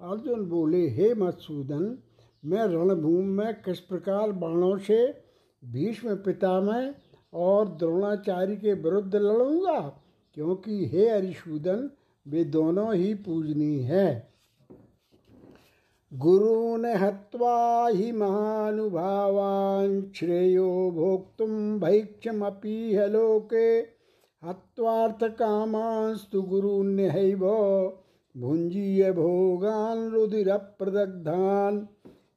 अर्जुन बोले, हे मधुसूदन मैं रणभूमि में किस प्रकार बाणों से भीष्म पितामह और द्रोणाचार्य के विरुद्ध लड़ूँगा? क्योंकि हे अरिशूदन, वे दोनों ही पूजनीय हैं। गुरु ने हत्वा ही महानुभावान श्रेयो भोक्तुम भैक्षमपीह लोके। हत्वार्थ कामांस्तु गुरु गुरुन्यहैव। भुंजीय भोगान रुधिर प्रदग्धान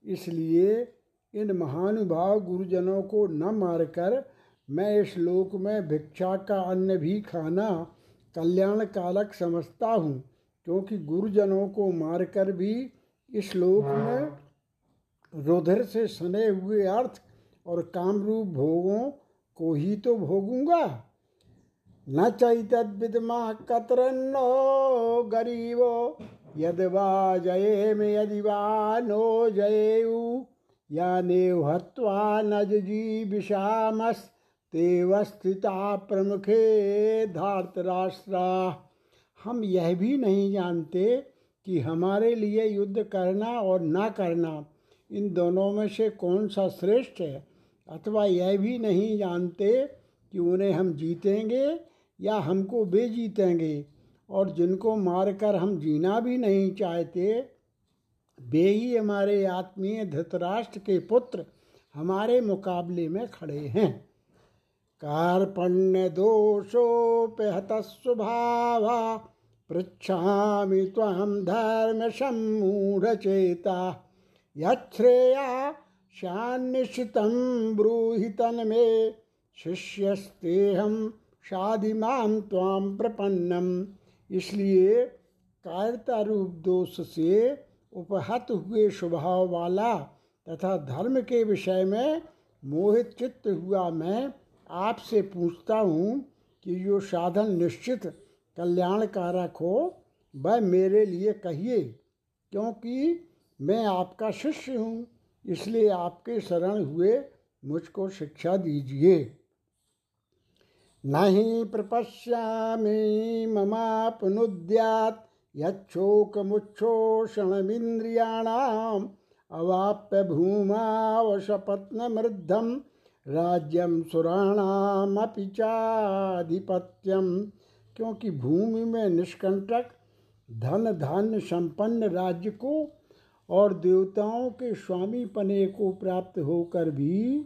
इसलिए इन महानुभाव गुरुजनों को न मारकर मैं इस लोक में भिक्षा का अन्न भी खाना कल्याण कालक समझता हूँ क्योंकि गुरुजनों को मारकर भी इस लोक में रुधिर से सने हुए अर्थ और कामरूप भोगों को ही तो भोगूँगा। न चैतद विदमा कतरन्नो गरीबो यद वा में यदि वा नो जयेयु याने हत्वा नज जीविषामस्तेवस्थिता प्रमुखे धार्तराष्ट्रा। हम यह भी नहीं जानते कि हमारे लिए युद्ध करना और ना करना इन दोनों में से कौन सा श्रेष्ठ है, अथवा यह भी नहीं जानते कि उन्हें हम जीतेंगे या हमको वे जीतेंगे। और जिनको मारकर हम जीना भी नहीं चाहते, वे ही हमारे आत्मीय धृतराष्ट्र के पुत्र हमारे मुकाबले में खड़े हैं। कार्पण्य दोषोपहत स्वभावा पृच्छामि त्वां धर्मसम्मूढचेता। यच्छ्रेया शान्निश्चितं ब्रूहि तन्मे, शिष्यस्तेहं शादिमां त्वां प्रपन्नम। इसलिए कायरता रूप दोष से उपहत हुए स्वभाव वाला तथा धर्म के विषय में मोहित चित्त हुआ मैं आपसे पूछता हूँ कि जो साधन निश्चित कल्याणकारक हो, वह मेरे लिए कहिए, क्योंकि मैं आपका शिष्य हूँ, इसलिए आपके शरण हुए मुझको शिक्षा दीजिए। नहीं प्रपश्यामि ममापनुद्यात् यच्छोकमुच्छोषणमिन्द्रियाणाम् अवाप्य भूमावशपत्नमृद्धं राज्यम सुराणामपि चाधिपत्यम। क्योंकि भूमि में निष्कंटक धन धान्य संपन्न राज्य को और देवताओं के स्वामी पने को प्राप्त होकर भी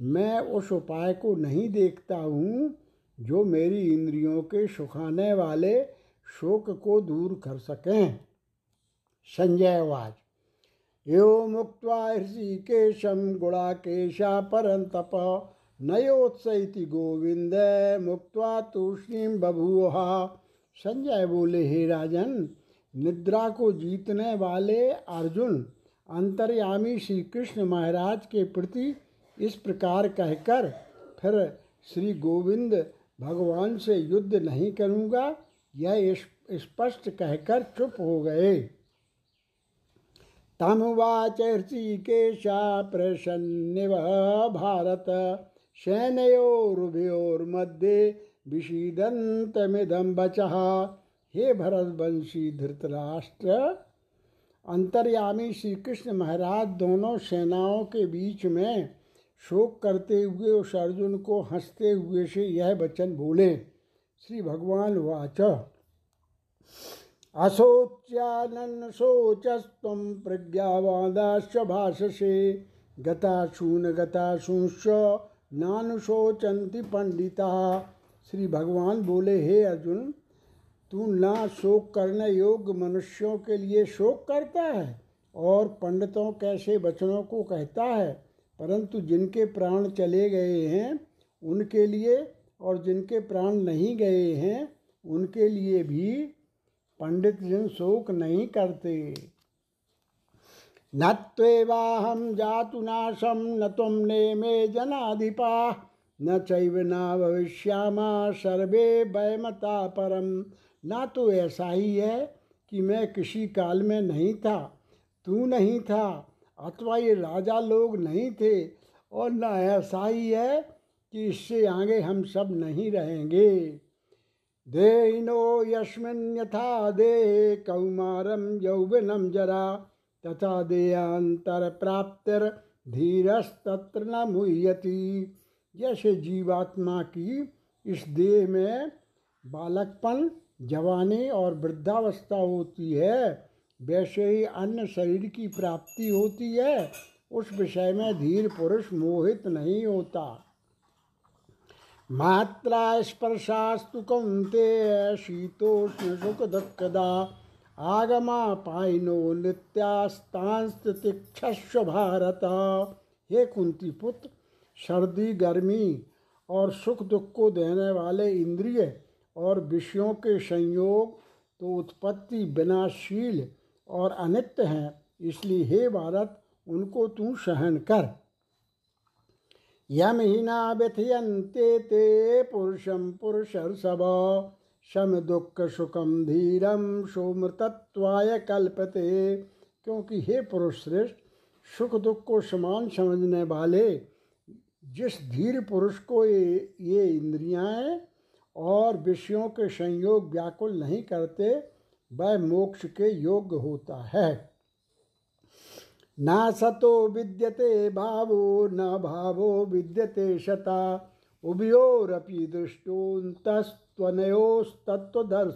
मैं उस उपाय को नहीं देखता हूँ। जो मेरी इंद्रियों के सुखाने वाले शोक को दूर कर सकें। संजय वाज यो मुक्त हृषिकेशम गुणाकेशा परंतप नयोत्सति गोविंद मुक्त तूष्णीम बभूहा संजय बोले, हे राजन, निद्रा को जीतने वाले अर्जुन, अंतर्यामी श्री कृष्ण महाराज के प्रति इस प्रकार कहकर फिर श्री गोविंद भगवान से युद्ध नहीं करूँगा, यह स्पष्ट कहकर चुप हो गए। तमुवाच ऋषिकेशा प्रसन्निव भारत सैनयोरुभयोर्मध्ये विषीदंतमिदम बचः हे भरतवंशी धृतराष्ट्र, अंतर्यामी श्री कृष्ण महाराज दोनों सेनाओं के बीच में शोक करते हुए उस अर्जुन को हँसते हुए से यह वचन बोले, श्री भगवान वाच। असोच्यानन शोचस्व प्रज्ञावादाश्च भाषसे। गताशून गताशूंश्च नानुशोचंती पंडिता। श्री भगवान बोले, हे अर्जुन, तू ना शोक करने योग्य मनुष्यों के लिए शोक करता है और पंडितों कैसे वचनों को कहता है। परंतु जिनके प्राण चले गए हैं, उनके लिए और जिनके प्राण नहीं गए हैं, उनके लिए भी पंडित जन शोक नहीं करते। न त्वेवाहम जातु नाशम न तुम ने मे जनाधिपा, न चैव न भविष्यामा सर्वे वयमता परम ना तो ऐसा ही है कि मैं किसी काल में नहीं था, तू नहीं था अथवा ये राजा लोग नहीं थे और न ऐसा ही है कि इससे आगे हम सब नहीं रहेंगे। देनो यस्मिन यथा दे कौमारम यौवनम जरा, तथा देयांतर प्राप्तिर धीरस्तत्र न मुह्यति। जैसे जीवात्मा की इस देह में बालकपन, जवानी और वृद्धावस्था होती है वैसे ही अन्य शरीर की प्राप्ति होती है, उस विषय में धीर पुरुष मोहित नहीं होता। मात्रा स्पर्शास्तु कौंते शीतोष्ण सुख दुखदा आगमा पाइनो नित्यास्तांस्तिक्षस्व भारत। हे कुंती पुत्र, सर्दी, गर्मी और सुख दुख को देने वाले इंद्रिय और विषयों के संयोग तो उत्पत्ति विनाशील और अनित्य हैं, इसलिए हे भारत, उनको तू सहन कर। यम हिना व्यथयंते ते पुरुषम पुरुष सब शम दुख सुखम धीरम सोमृतत्वाय कल्पते। क्योंकि हे पुरुष श्रेष्ठ, सुख दुख को समान समझने वाले, जिस धीर पुरुष को ये ये इंद्रियाँ और विषयों के संयोग व्याकुल नहीं करते वह मोक्ष के योग्य होता है। ना सतो विद्यते भावो, न भावो विद्यते शता। उभयोरपि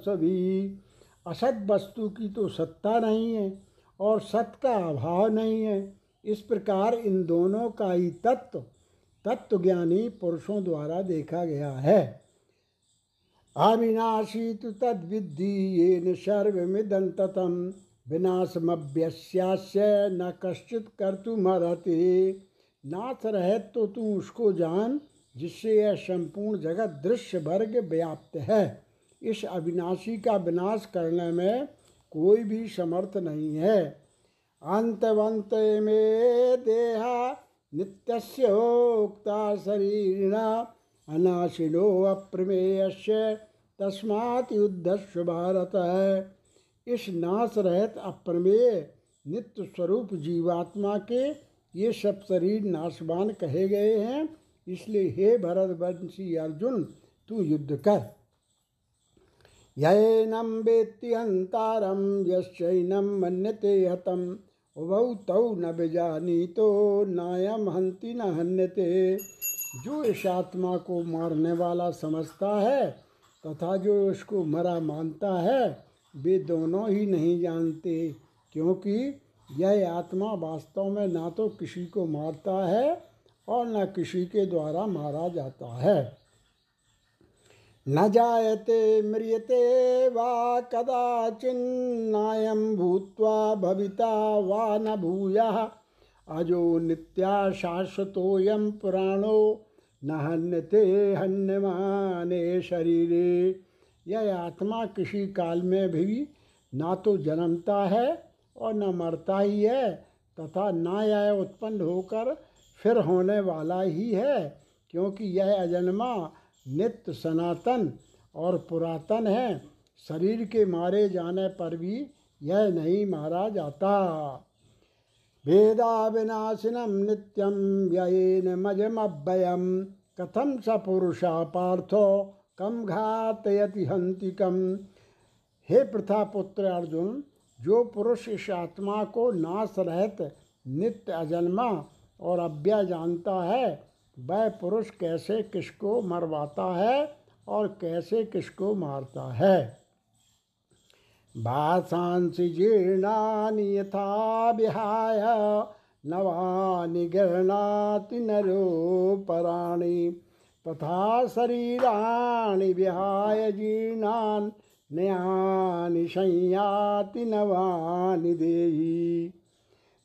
भी असत वस्तु की तो सत्ता नहीं है और सत का अभाव नहीं है। इस प्रकार इन दोनों का ही तत्व, तत्वज्ञानी पुरुषों द्वारा देखा गया है। अविनाशी तो तद्विद्धि येन सर्वमिदं ततं विनाशमभ्यस्यास्य न कश्चित कर्तुमर्हति। नाथ रहे तो तू उसको जान, जिससे यह संपूर्ण जगत दृश्य वर्ग व्याप्त है। इस अविनाशी का विनाश करने में कोई भी समर्थ नहीं है। अंतवंत में देहा नित्योक्ता शरीरिणा अनाशिनो अप्रमेयस्य, तस्मात् युद्धस्व भारत। है इस नाश रहित अप्रमेय नित्य स्वरूप जीवात्मा के ये सब शरीर नाशवान कहे गए हैं, इसलिए हे भरत वंशी अर्जुन, तू युद्ध कर। यैनम वेत्ति हंतारम यश्चैनम मन्यते हतम। उभौ तौ न बेजानी तो नायम हंति न हन्यते। जो इस आत्मा को मारने वाला समझता है तथा जो उसको मरा मानता है, वे दोनों ही नहीं जानते, क्योंकि यह आत्मा वास्तव में ना तो किसी को मारता है और न किसी के द्वारा मारा जाता है। न जायते म्रियते वा कदाचिन्नायं भूत्वा भविता वा न भूयः। अजो नित्या शाश्वतोऽयं पुराणो न हन्यते हन्यमाने शरीरे। यह आत्मा किसी काल में भी ना तो जन्मता है और न मरता ही है, तथा न यह उत्पन्न होकर फिर होने वाला ही है, क्योंकि यह अजन्मा नित्य सनातन और पुरातन है। शरीर के मारे जाने पर भी यह नहीं मारा जाता। वेदा विनाशिनम नित्यम व्ययन मजमभयम कथम स पुरुषा पार्थो कम घातयति हंतिकम हे प्रथा पुत्र अर्जुन, जो पुरुष इस आत्मा को नाश रहित नित्य अजन्मा और अव्यय जानता है, वह पुरुष कैसे किसको मरवाता है और कैसे किसको मारता है? भाषांसि जीर्णानि यथा विहाय नवानि गृह्णाति नरो पराणि तथा शरीराणि विहाय जीर्णान् नयानि संयाति नवानि देही।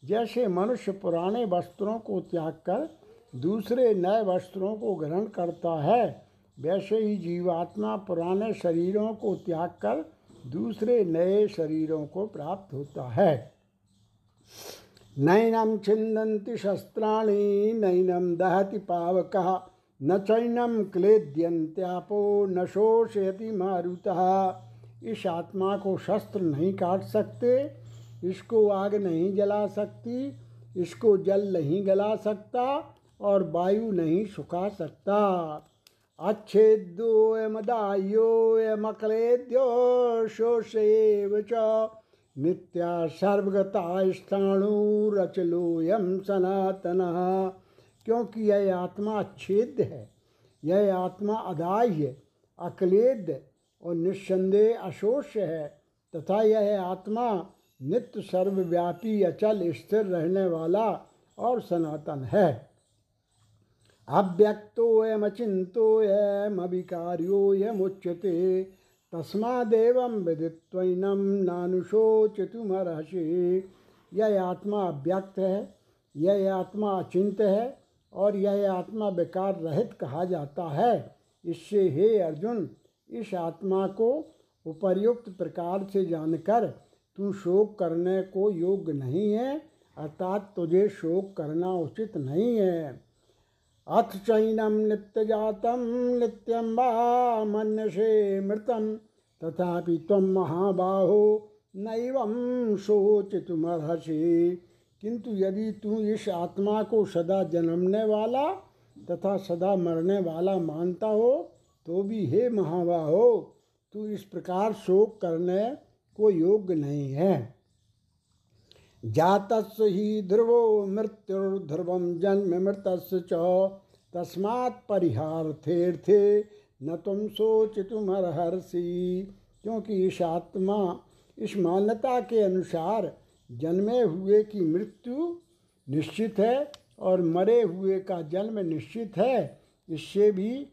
जैसे मनुष्य पुराने वस्त्रों को त्याग कर दूसरे नए वस्त्रों को ग्रहण करता है, वैसे ही जीवात्मा पुराने शरीरों को त्याग कर दूसरे नए शरीरों को प्राप्त होता है। नैनम छिंदंती शस्त्राणी नैनम दहति पावक, न चैनम क्लेद्यंत्यापो न शोषयति मारुतः। इस आत्मा को शस्त्र नहीं काट सकते, इसको आग नहीं जला सकती, इसको जल नहीं गला सकता और वायु नहीं सुखा सकता। अच्छेद्यो मदायो मकलेद्यो शोषेव च नित्या सर्वगता स्थाणुरचलोयम सनातन। क्योंकि यह आत्मा अच्छेद है, यह आत्मा अदाह्य, अक्लेद और निस्संदेह अशोष है, तथा यह आत्मा नित्य सर्वव्यापी, अचल, स्थिर रहने वाला और सनातन है। अव्यक्तो अचिंतो अविकार्यो यमुच्यते तस्मादेव विदित्वनम नानुशोचितुमर्हसि। यह आत्मा अव्यक्त है यह आत्मा अचिंत है, और यह आत्मा विकार रहित कहा जाता है। इससे हे अर्जुन, इस आत्मा को उपर्युक्त प्रकार से जानकर तू शोक करने को योग्य नहीं है, अर्थात तुझे शोक करना उचित नहीं है। अथ चैनम नित्य जातम नित्यम वा मनसे मृतम। तथापि तम महाबाहो नैवम शोचितुमर्हसि। किंतु यदि तू इस आत्मा को सदा जन्मने वाला तथा सदा मरने वाला मानता हो तो भी हे महाबाहो, तू इस प्रकार शोक करने को योग्य नहीं है। जातस् ही ध्रुवो मृत्युर्ध्रुव जन्म मृत च। तस्मात् परिहार्थेर्थे न तुम तुम हर्षि क्योंकि इस आत्मा, इस मान्यता के अनुसार जन्मे हुए की मृत्यु निश्चित है और मरे हुए का जन्म निश्चित है, इससे भी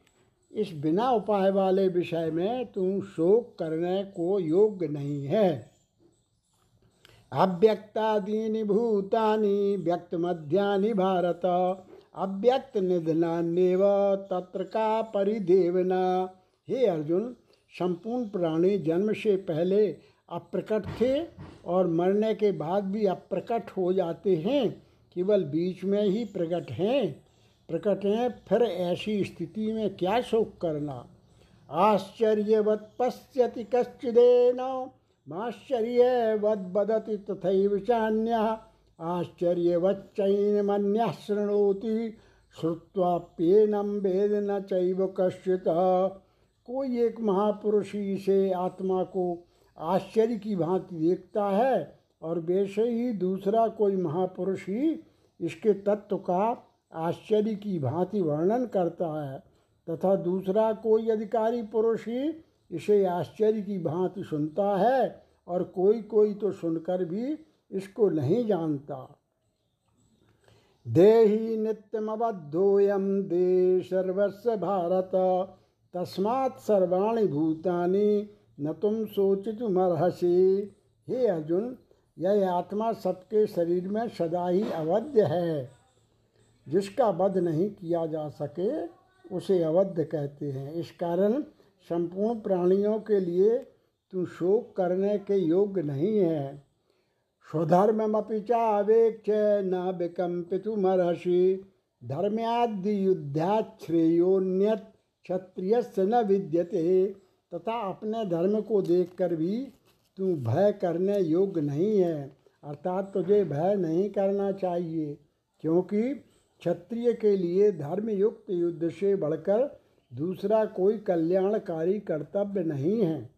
इस बिना उपाय वाले विषय में तुम शोक करने को योग्य नहीं है। अव्यक्तादीनि भूतानि व्यक्त मध्यानि भारत। अव्यक्त निधनान्यव तत्र का परिदेवना। हे अर्जुन, संपूर्ण प्राणी जन्म से पहले अप्रकट थे और मरने के बाद भी अप्रकट हो जाते हैं, केवल बीच में ही प्रकट हैं। प्रकट हैं, फिर ऐसी स्थिति में क्या शोक करना? आश्चर्यवत पश्यति कश्चिदेन। माश्चर्यवद बदति तथैव चान्यः। आश्चर्यवच्चैनमन्यः शृणोति। श्रुत्वाप्येनं वेद न चैव कश्चित। कोई एक महापुरुष ही से आत्मा को आश्चर्य की भांति देखता है और वैसे ही दूसरा कोई महापुरुष ही इसके तत्व का आश्चर्य की भांति वर्णन करता है। तथा दूसरा कोई अधिकारी पुरुष ही इसे आश्चर्य की भांति सुनता है और कोई कोई तो सुनकर भी इसको नहीं जानता। देही नित्यमबद्धोयम दे सर्वस्व भारत, तस्मात् सर्वाणी भूतानि न तुम सोचित मरहसी हे अर्जुन, यह आत्मा सबके शरीर में सदा ही अवध्य है। जिसका वध नहीं किया जा सके, उसे अवध कहते हैं। इस कारण संपूर्ण प्राणियों के लिए तू शोक करने के योग्य नहीं है। स्वधर्म स्वधर्ममपि चावेक्ष न विकम्पितुमर्हसि धर्म्यादि युद्धाश्रेयोन्यत क्षत्रिय न विद्यते। तथा अपने धर्म को देखकर भी तू भय करने योग्य नहीं है। अर्थात तुझे भय नहीं करना चाहिए, क्योंकि क्षत्रिय के लिए धर्मयुक्त युद्ध से बढ़कर दूसरा कोई कल्याणकारी कर्तव्य नहीं है।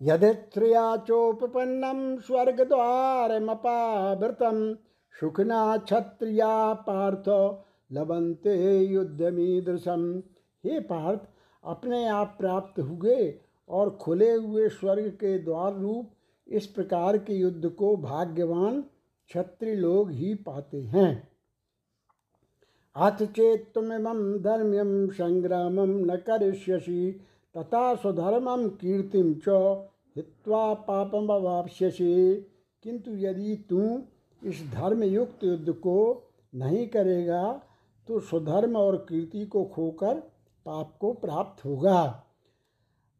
यदित्रिया चोपन्नम स्वर्गद्वारमपावृतम सुखना क्षत्रिया पार्थ लबंते युद्धमीदृशम हे पार्थ, अपने आप प्राप्त हुए और खुले हुए स्वर्ग के द्वार रूप, इस प्रकार के युद्ध को भाग्यवान क्षत्रिय लोग ही पाते हैं। अथ चेत तुम धर्म्यम संग्रामम न करिष्यसि, तथा स्वधर्मम कीर्तिम च हित्वा पापम अवाप्यसे किंतु यदि तू इस धर्म युक्त युद्ध को नहीं करेगा तो स्वधर्म और कीर्ति को खोकर पाप को प्राप्त होगा।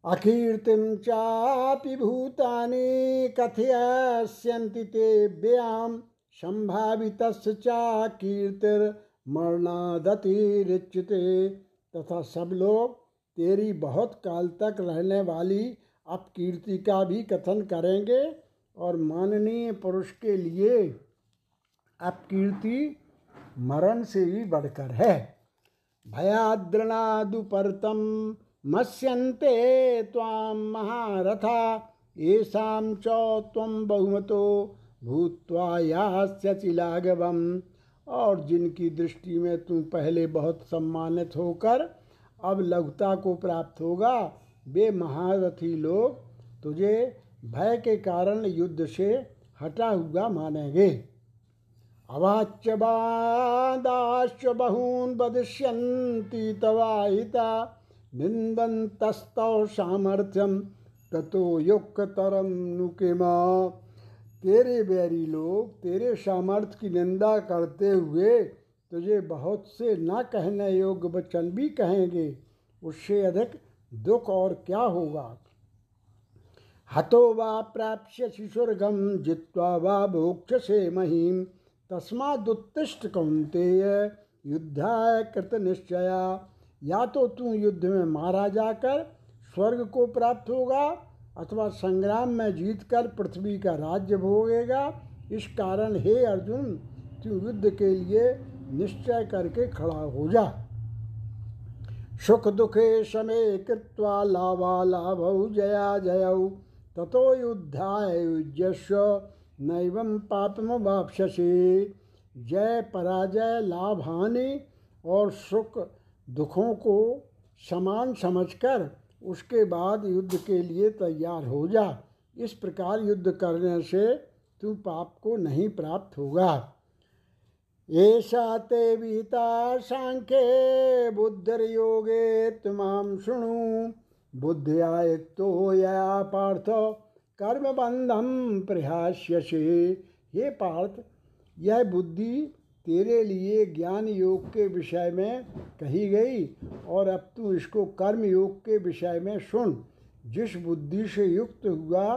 अकीर्तिम चापि भूतानि कथयस्यन्ति ते व्याम संभावित चा मरणादतिरिच्यते तथा सब लोग तेरी बहुत काल तक रहने वाली अपकीर्ति का भी कथन करेंगे और माननीय पुरुष के लिए अपकीर्ति मरण से भी बढ़कर है। भयाद्रणादुपरतम मत्स्यन्ते ताम महारथा। येषा च तम बहुमतो भूत्वा यास्यचिलागवम और जिनकी दृष्टि में तू पहले बहुत सम्मानित होकर अब लघुता को प्राप्त होगा, वे महारथी लोग तुझे भय के कारण युद्ध से हटा हुआ मानेंगे। अवाच्य बादाश्च बहून बदिष्यन्ति तवाहिता निंदन्तस्तव सामर्थ्यम ततो युक्तरम नुकिमा तेरे बैरी लोग तेरे सामर्थ्य की निंदा करते हुए तुझे बहुत से न कहने योग्य वचन भी कहेंगे। उससे अधिक दुख और क्या होगा? हतो वा प्राप्य स्वर्गम जित्वा वा भोक्ष से महीम तस्मादुत्तिष्ट कौंतेय युद्धाय कृत निश्चया। या तो तू युद्ध में मारा जाकर स्वर्ग को प्राप्त होगा अथवा संग्राम में जीतकर पृथ्वी का राज्य भोगेगा, इस कारण हे अर्जुन, तू युद्ध के लिए निश्चय करके खड़ा हो जा। सुख दुखे समय कृत्वा लाभा लाभ, जया जय, ततो युद्धाय युजस्व नैवम पापम वापसी जय पराजय लाभ हानि और सुख दुखों को समान समझकर उसके बाद युद्ध के लिए तैयार हो जा। इस प्रकार युद्ध करने से तू पाप को नहीं प्राप्त होगा। एषा ते विहिता साङ्ख्ये बुद्धिर्योगे त्मां शृणु बुद्ध्या युक्तो या पार्थ कर्मबन्धं प्रहास्यसे। हे पार्थ, यह बुद्धि तेरे लिए ज्ञान योग के विषय में कही गई, और अब तू इसको कर्म योग के विषय में सुन। जिस बुद्धि से युक्त हुआ,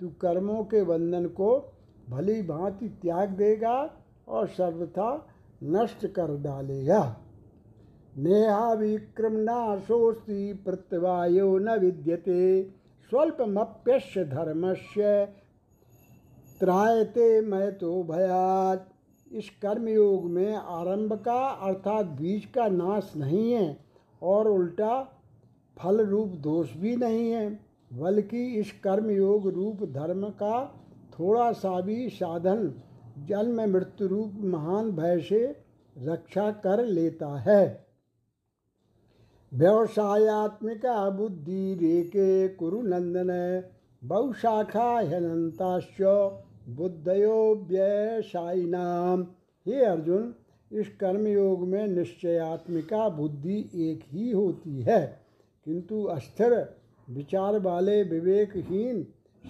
तू कर्मों के बंधन को भली भांति त्याग देगा और सर्वथा नष्ट कर डालेगा। नेहा विक्रम नाशोस्ति प्रत्यवायो न विद्यते, स्वल्पमप्यस्य धर्मस्य त्रायते मैं तो भयात। इस कर्मयोग में आरंभ का अर्थात बीज का नाश नहीं है और उल्टा फल रूप दोष भी नहीं है, बल्कि इस कर्मयोग रूप धर्म का थोड़ा सा भी साधन जन्म मृत्यु रूप महान भय से रक्षा कर लेता है। व्यवसायत्मिका बुद्धि रेके कुरु नंदन, बहुशाखा हनंताश्च बुद्धयो व्यवसायिनाम हे अर्जुन, इस कर्मयोग में निश्चयात्मिका बुद्धि एक ही होती है, किंतु अस्थिर, विचार वाले, विवेकहीन,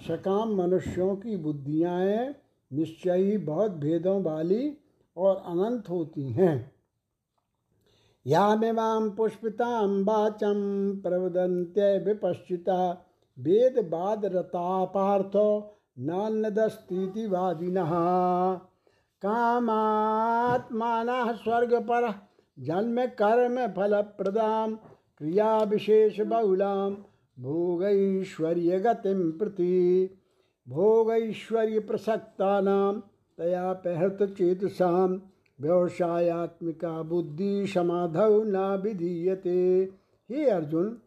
सकाम मनुष्यों की बुद्धियाँ निश्चय ही बहुत भेदों वाली और अनंत होती हैं। यामिमां पुष्पितां वाचं प्रवदन्त्य विपश्चिता, वेद बाद रता नान्नदस्तीति वादिनः कामात्मानः स्वर्गपर, जन्म कर्म फलप्रदां क्रिया विशेष बहुलां भोगैश्वर्य गतिं प्रति। भोगैश्वर्य प्रसक्तानां तया पहृत चेतसां, व्यवसायत्मिका बुद्धि समाधौ न विधीयते हे अर्जुन,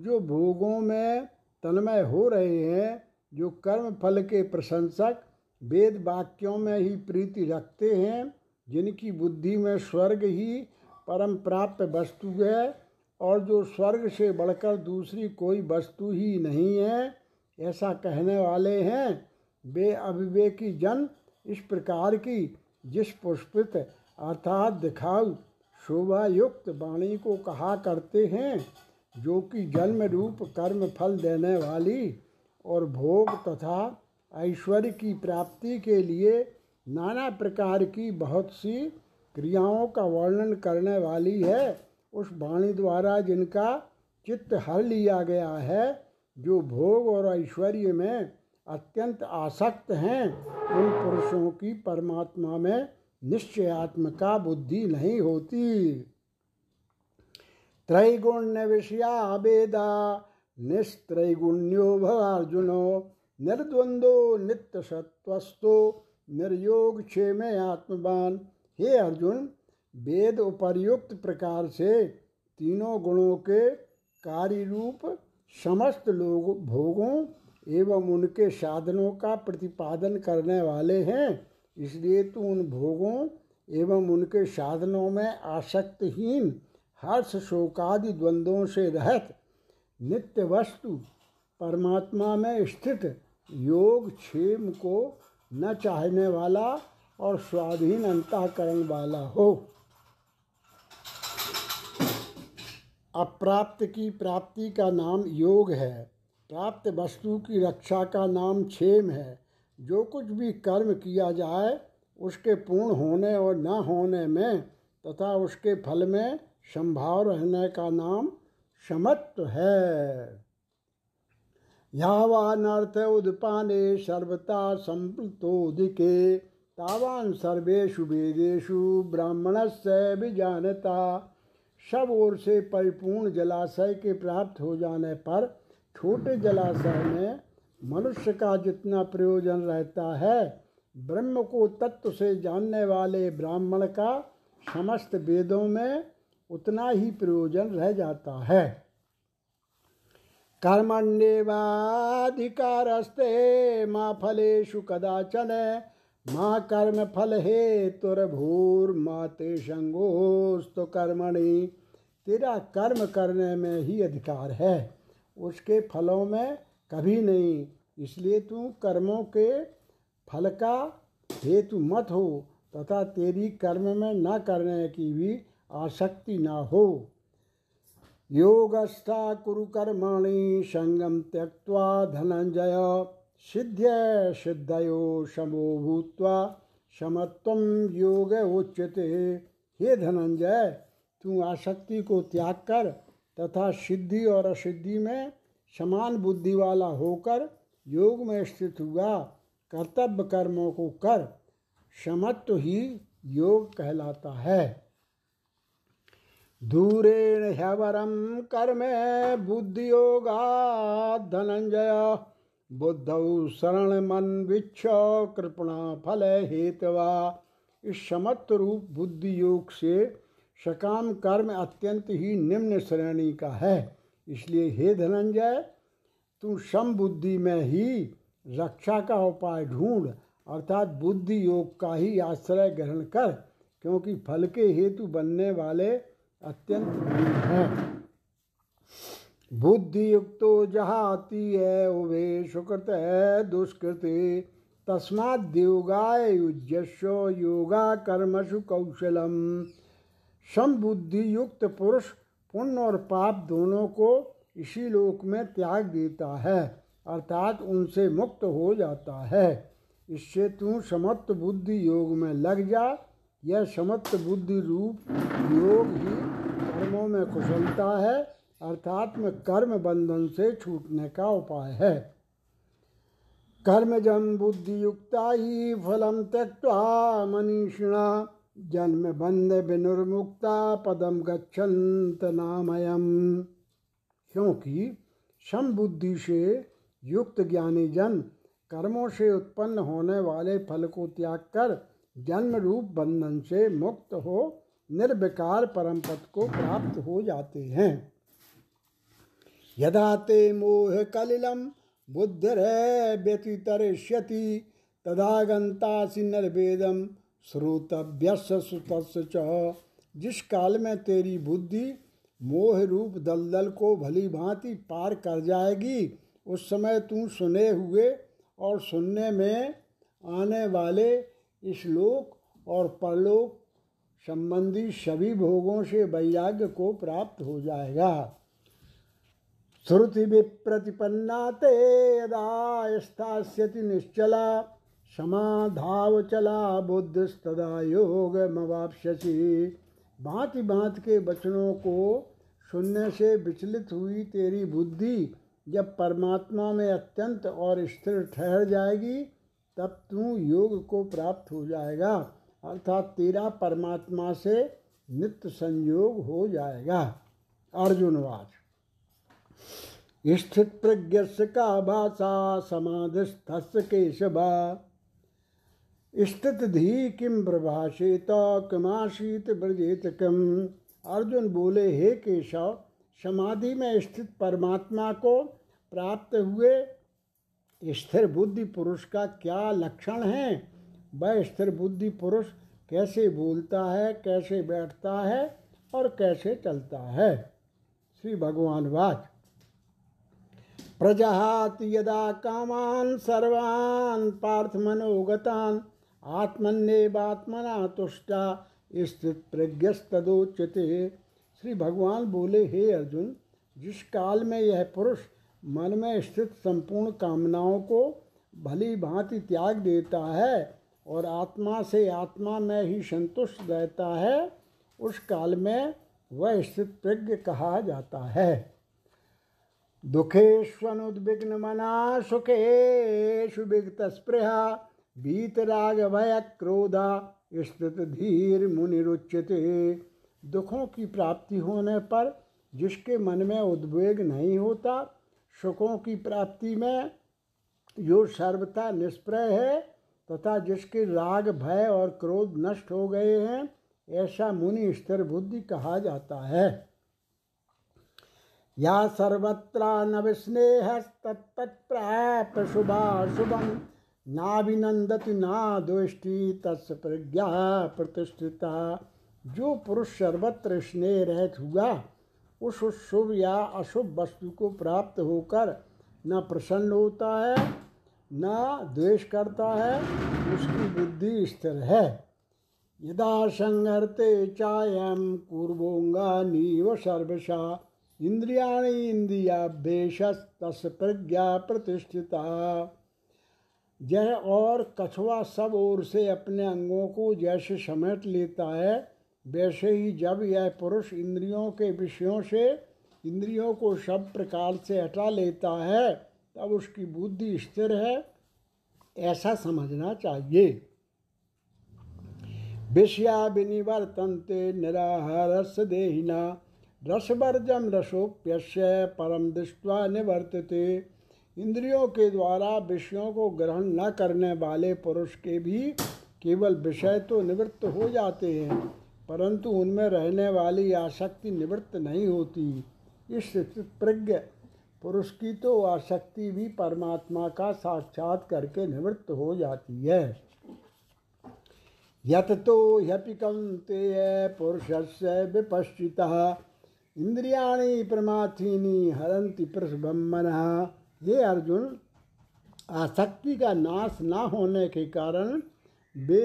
जो भोगों में तन्मय हो रहे हैं जो कर्म फल के प्रशंसक वेद वाक्यों में ही प्रीति रखते हैं, जिनकी बुद्धि में स्वर्ग ही परम प्राप्त वस्तु है, और जो स्वर्ग से बढ़कर दूसरी कोई वस्तु ही नहीं है, ऐसा कहने वाले हैं, वे अविवेकी जन इस प्रकार की जिस पुष्पित अर्थात दिखाऊ शोभा युक्त वाणी को कहा करते हैं, जो कि जन्म रूप कर्म फल देने वाली और भोग तथा ऐश्वर्य की प्राप्ति के लिए नाना प्रकार की बहुत सी क्रियाओं का वर्णन करने वाली है। उस वाणी द्वारा जिनका चित्त हर लिया गया है, जो भोग और ऐश्वर्य में अत्यंत आसक्त हैं, उन पुरुषों की परमात्मा में निश्चयात्मका बुद्धि नहीं होती। त्रैगुण्य विषया वेदा निस्त्रैगुण्यो भवार्जुनो निर्द्वंदो नित्य सत्वस्तो निर्योग क्षेम आत्मवान हे अर्जुन, वेद उपर्युक्त प्रकार से तीनों गुणों के कार्य रूप समस्त लोग भोगों एवं उनके साधनों का प्रतिपादन करने वाले हैं, इसलिए तू उन भोगों एवं उनके साधनों में आसक्तहीन, हर्ष शोकादि द्वंद्वों से रहत नित्य वस्तु परमात्मा में स्थित योग क्षेम को न चाहने वाला और स्वाधीन अंतकरण वाला हो। अप्राप्त की प्राप्ति का नाम योग है। प्राप्त वस्तु की रक्षा का नाम क्षेम है। जो कुछ भी कर्म किया जाए, उसके पूर्ण होने और न होने में तथा उसके फल में संभाव रहने का नाम समत्व है। यावानर्थ उदपाने सर्वता संप्लुतोदिके तावान सर्वेशु वेदेशु ब्राह्मण से भी जानता सब ओर से परिपूर्ण जलाशय के प्राप्त हो जाने पर छोटे जलाशय में मनुष्य का जितना प्रयोजन रहता है, ब्रह्म को तत्व से जानने वाले ब्राह्मण का समस्त वेदों में उतना ही प्रयोजन रह जाता है। कर्मण्येवाधिकारस्ते माँ फलेशु कदाचन, माँ कर्म फल हे तुरभूर माते संगोस्त कर्मणि। तेरा कर्म करने में ही अधिकार है। उसके फलों में कभी नहीं, इसलिए तू कर्मों के फल का हेतु मत हो, तथा तेरी कर्म में न करने की भी आसक्ति ना हो। योगस्था कुरु कर्माणि संगम त्यक्त्वा धनंजय। सिद्ध्य सिद्धयो समो भूत्वा समत्वम योग उच्यते। हे धनंजय, तू आसक्ति को त्याग कर तथा सिद्धि और असिद्धि में समान बुद्धि वाला होकर योग में स्थित हुआ। कर्तव्य कर्मों को कर। समत्व ही योग कहलाता है। दूरेण ह्यवरम कर्म धनंजय बुद्धौ शरण मन विच्छ कृपणा फल हेतवा। इस समत्व रूप बुद्धि योग से सकाम कर्म अत्यंत ही निम्न श्रेणी का है। इसलिए हे धनंजय, तू सम बुद्धि में ही रक्षा का उपाय ढूंढ, अर्थात बुद्धि योग का ही आश्रय ग्रहण कर, क्योंकि फल के हेतु बनने वाले अत्यंत है। बुद्धि युक्तो जहाती है, उभे सुकृत है, दुष्कृति। तस्मात देवगाय युजस्व योगा कर्मसु कौशलम। समबुद्धि युक्त पुरुष पुण्य और पाप दोनों को इसी लोक में त्याग देता है, अर्थात उनसे मुक्त हो जाता है। इससे तू समत्व बुद्धि योग में लग जा यह समत्व बुद्धि रूप योग ही कर्मों में कुशलता है, अर्थात में कर्म बंधन से छूटने का उपाय है। कर्मजम बुद्धि युक्ता ही फलम त्यक्ता मनीषिणा, जन्म बंध विनुर्मुक्ता पदम गच्छन्त नामयम। क्योंकि सम बुद्धि से युक्त ज्ञानी जन कर्मों से उत्पन्न होने वाले फल को त्याग कर जन्म रूप बंधन से मुक्त हो निर्विकार परम पद को प्राप्त हो जाते हैं। यदा ते मोह कलिलम, बुद्धिर व्यतितरिष्यति तदा गंतासी निर्वेदम श्रोतव्यस सुतस्य च। जिस काल में तेरी बुद्धि मोह रूप दलदल को भली भांति पार कर जाएगी, उस समय तू सुने हुए और सुनने में आने वाले श्लोक और परलोक संबंधी सभी भोगों से वैराग्य को प्राप्त हो जाएगा। श्रुति विप्रतिपन्ना ते यदा निश्चला, समाधाव चला बुद्धिस्तदा योग मवापसी भांति भांति के वचनों को सुनने से विचलित हुई तेरी बुद्धि जब परमात्मा में अत्यंत और स्थिर ठहर जाएगी तब तू योग को प्राप्त हो जाएगा। अर्थात तेरा परमात्मा से नित्य संयोग हो जाएगा। अर्जुनवाच स्थित प्रज्ञ का भाषा समाधिस्थ केशवा। स्थित धी किम प्रभाषेत किमाशीत ब्रजेत किम अर्जुन बोले, हे केशव, समाधि में स्थित परमात्मा को प्राप्त हुए स्थिर बुद्धि पुरुष का क्या लक्षण है? वह स्थिर बुद्धि पुरुष कैसे बोलता है, कैसे बैठता है और कैसे चलता है? श्री भगवान वाच। प्रजहात यदा कामान सर्वान पार्थ मनोगतान आत्मन्यवात्मना तुष्टा स्थित प्रज्ञस्तोच्यते श्री भगवान बोले, हे अर्जुन, जिस काल में यह पुरुष मन में स्थित संपूर्ण कामनाओं को भली भांति त्याग देता है और आत्मा से आत्मा में ही संतुष्ट रहता है, उस काल में वह स्थित प्रज्ञ कहा जाता है। दुखेष्वनुद्विग्न मना सुखेशु विगत स्पृहा राग भय क्रोधा स्थित धीर मुनिरुच्यते दुखों की प्राप्ति होने पर जिसके मन में उद्वेग नहीं होता सुखों की प्राप्ति में जो सर्वथा निष्प्रय है तथा जिसके राग, भय और क्रोध नष्ट हो गए हैं, ऐसा मुनि स्थिर बुद्धि कहा जाता है। या सर्वत्र न विस्नेह तत्प्राप्त शुभम नाभिनंदति ना दोष्टि तस् प्रज्ञा प्रतिष्ठिता। जो पुरुष सर्वत्र स्नेह रहत हुआ उस शुभ या अशुभ वस्तु को प्राप्त होकर न प्रसन्न होता है, न द्वेष करता है, उसकी बुद्धि स्थिर है। यदा संहरते चायम नीव सर्वशा, इंद्रियाणी इंद्रियाभ्येश तस् प्रज्ञा प्रतिष्ठिता। जय और कछुआ सब ओर से अपने अंगों को जैसे समेट लेता है वैसे ही जब यह पुरुष इंद्रियों के विषयों से, इंद्रियों को सब प्रकार से हटा लेता है, तब उसकी बुद्धि स्थिर है। ऐसा समझना चाहिए। विषया विनिवर्तनते निराहारस देहिना रसवर्जम रसोप्यस्य परम दृष्टवा निवर्तते। इंद्रियों के द्वारा विषयों को ग्रहण न करने वाले पुरुष के भी केवल विषय तो निवृत्त हो जाते हैं। परंतु उनमें रहने वाली आसक्ति निवृत्त नहीं होती। इस प्रज्ञ पुरुष की तो आसक्ति भी परमात्मा का साक्षात करके निवृत्त हो जाती है। यत तो ह्यपिकंते पुरुष से विपश्चिता। इंद्रियाणी प्रमाथीनी हरंति पुरुष प्रसबम्मन ये अर्जुन आसक्ति का नाश ना होने के कारण वे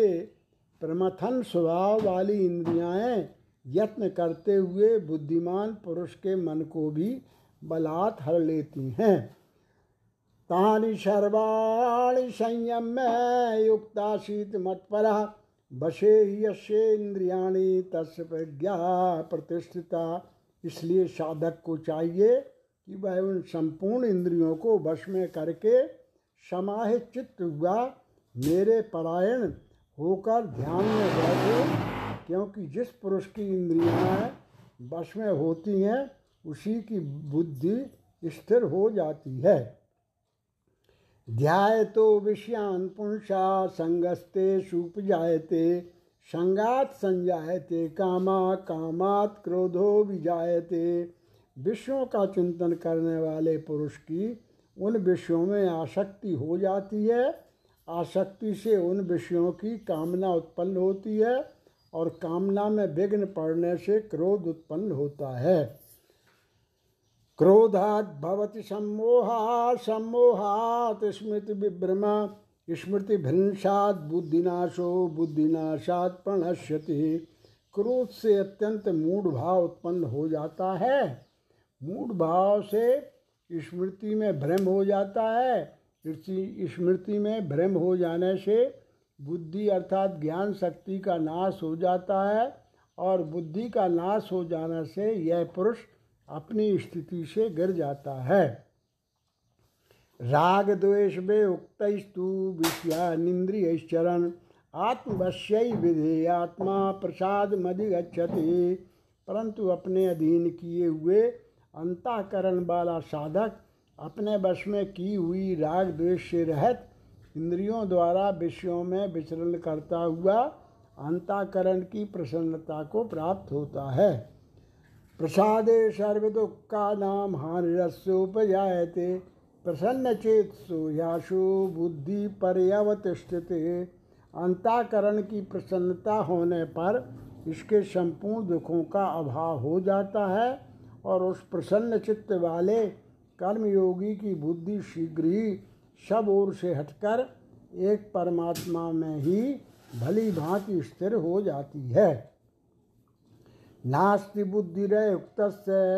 प्रमथन स्वभाव वाली इंद्रियाएँ यत्न करते हुए बुद्धिमान पुरुष के मन को भी बलात् हर लेती हैं। तानि सर्वाणि संयम युक्ता शीत मत्पर बशे यशेन्द्रियाणी तस् प्रज्ञा प्रतिष्ठिता। इसलिए साधक को चाहिए कि वह उन संपूर्ण इंद्रियों को वश में करके समाहित चित्त हुआ। मेरे परायण होकर ध्यान में बैठे, क्योंकि जिस पुरुष की इंद्रियाँ वश में होती हैं, उसी की बुद्धि स्थिर हो जाती है। ध्याय तो विषयान पुंसा संगस्ते सुप जायते संगात संजायते, कामा कामात क्रोधो विजायते। विषयों का चिंतन करने वाले पुरुष की उन विषयों में आसक्ति हो जाती है आसक्ति से उन विषयों की कामना उत्पन्न होती है और कामना में विघ्न पड़ने से क्रोध उत्पन्न होता है। क्रोधात भवति सम्मोहा सम्मोहात स्मृति विभ्रमा, स्मृति भ्रंशात बुद्धिनाशो बुद्धिनाशात प्रणश्यति। क्रोध से अत्यंत मूढ़ भाव उत्पन्न हो जाता है। मूढ़ भाव से स्मृति में भ्रम हो जाता है। स्मृति में भ्रम हो जाने से बुद्धि अर्थात ज्ञान शक्ति का नाश हो जाता है और बुद्धि का नाश हो जाने से यह पुरुष अपनी स्थिति से गिर जाता है। राग द्वेष में उक्तस्तु विषयानिंद्रिय चरण, आत्मवश्य विधे आत्मा प्रसाद मधिगछति परंतु अपने अधीन किए हुए अंताकरण वाला साधक अपने वश में की हुई राग द्वेष से रहत, इंद्रियों द्वारा विषयों में विचरण करता हुआ अंताकरण की प्रसन्नता को प्राप्त होता है। प्रसादे सर्व दुख का नाम हानिरस्योपजायते प्रसन्न चेत याशु बुद्धि पर्यवतिष्ठित। अंताकरण की प्रसन्नता होने पर इसके संपूर्ण दुखों का अभाव हो जाता है और उस प्रसन्न चित्त वाले कर्मयोगी की बुद्धि शीघ्र ही सब ओर से हटकर एक परमात्मा में ही भली भांति स्थिर हो जाती है। नास्ति बुद्धिरुक्त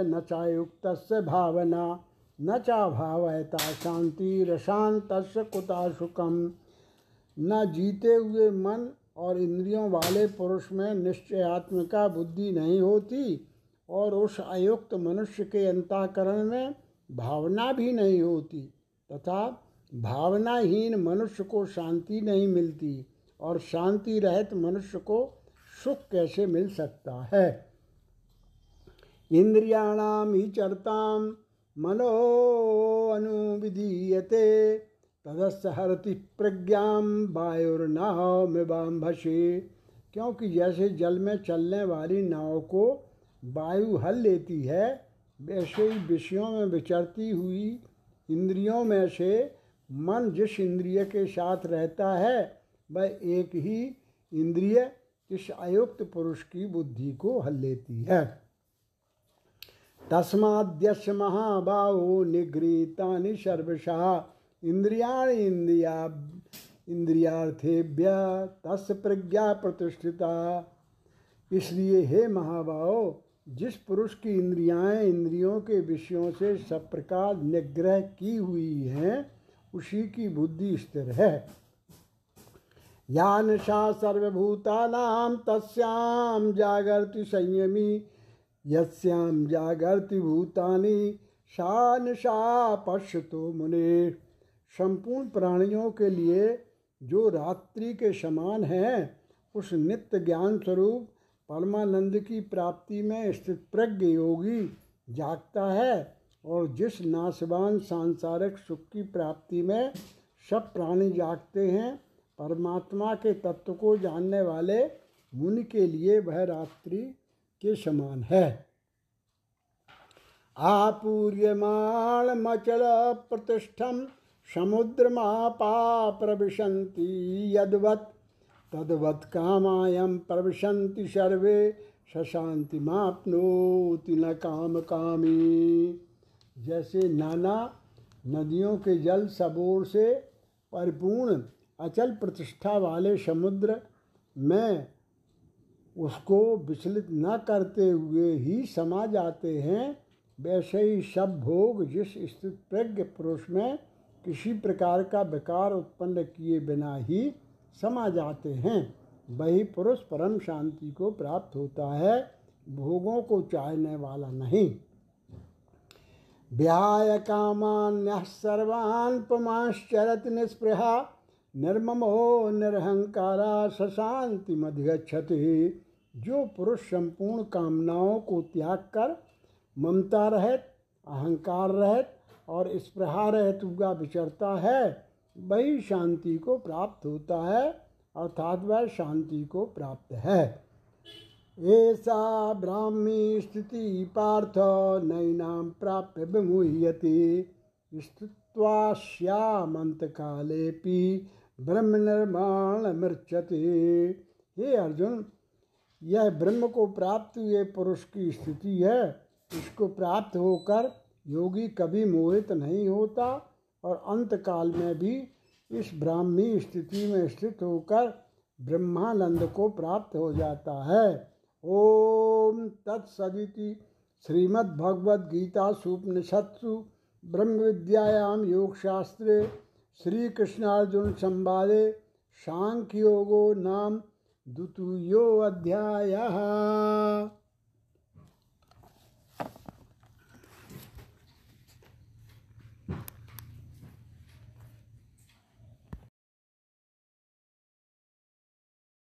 न चायुक्त भावना, न चा भावयता शांति रशांत कुता सुखम। न जीते हुए मन और इंद्रियों वाले पुरुष में निश्चयात्मिका बुद्धि नहीं होती और उस अयुक्त मनुष्य के अंताकरण में भावना भी नहीं होती, तथा भावनाहीन मनुष्य को शांति नहीं मिलती, और शांति रहित मनुष्य को सुख कैसे मिल सकता है? इंद्रियाणाम ही चरताम मनो अनुविधीयते तदस्य हरति प्रज्ञा वायुर्नाव में बाम्भसे क्योंकि जैसे जल में चलने वाली नाव को वायु हल लेती है वैसे ही विषयों में विचरती हुई इंद्रियों में से मन जिस इंद्रिय के साथ रहता है, वह एक ही इंद्रिय इस अयुक्त पुरुष की बुद्धि को हल लेती है। तस्माद्यश महाबाहो निगृहता सर्वशः। इंद्रिया इंद्रिया इंद्रियार्थेभ्य तस् प्रज्ञा प्रतिष्ठिता। इसलिए हे महाभाव जिस पुरुष की इंद्रियाँ इंद्रियों के विषयों से सब प्रकार निग्रह की हुई हैं, उसी की बुद्धि स्थिर है। या नशा सर्वभूतानाम तस्याम जागृति संयमी यस्याम जागृति भूतानी सा नशा पश्यतो मुने। संपूर्ण प्राणियों के लिए जो रात्रि के समान है, उस नित्य ज्ञान स्वरूप परमानंद की प्राप्ति में स्थित प्रज्ञ योगी जागता है और जिस नाशवान सांसारिक सुख की प्राप्ति में सब प्राणी जागते हैं, परमात्मा के तत्व को जानने वाले मुनि के लिए वह रात्रि के समान है। आपूर्यमाण मचल प्रतिष्ठम, समुद्र समुद्रमापा प्रविशन्ति यदवत्। तद्वत् कामायम प्रविशन्ति सर्वे सशांति मापनोति न काम कामी जैसे नाना नदियों के जल सबोर से परिपूर्ण अचल प्रतिष्ठा वाले समुद्र में उसको विचलित न करते हुए ही समा जाते हैं, वैसे ही सब भोग जिस स्थित प्रज्ञ पुरुष में किसी प्रकार का विकार उत्पन्न किए बिना ही समा जाते हैं। वही पुरुष परम शांति को प्राप्त होता है, भोगों को चाहने वाला नहीं। व्याय कामान्य सर्वान् पुमाश्चरत निस्पृहा, निर्ममो निरहंकारा सशांति मधिगछति जो पुरुष संपूर्ण कामनाओं को त्याग कर ममता रहित, अहंकार रहित और स्पृहा रहित हुआ विचरता है वही शांति को प्राप्त होता है, अर्थात वह शांति को प्राप्त है। ऐसा ब्राह्मी स्थिति पार्थ नैनाम प्राप्य विमुह्यति। स्थित्वाश्यामंत कालेपि ब्रह्म निर्माण मृक्षति हे अर्जुन, यह ब्रह्म को प्राप्त हुए पुरुष की स्थिति है। इसको प्राप्त होकर योगी कभी मोहित नहीं होता। और अंत काल में भी इस ब्राह्मी स्थिति में स्थित होकर ब्रह्मानंद को प्राप्त हो जाता है। ओम तत्सदिति श्रीमद्भगवद गीता सुपनिषत्सु ब्रह्म विद्यायाम योग शास्त्रे श्री कृष्णार्जुन संवादे सांख्योगो नाम द्वितीयो अध्याय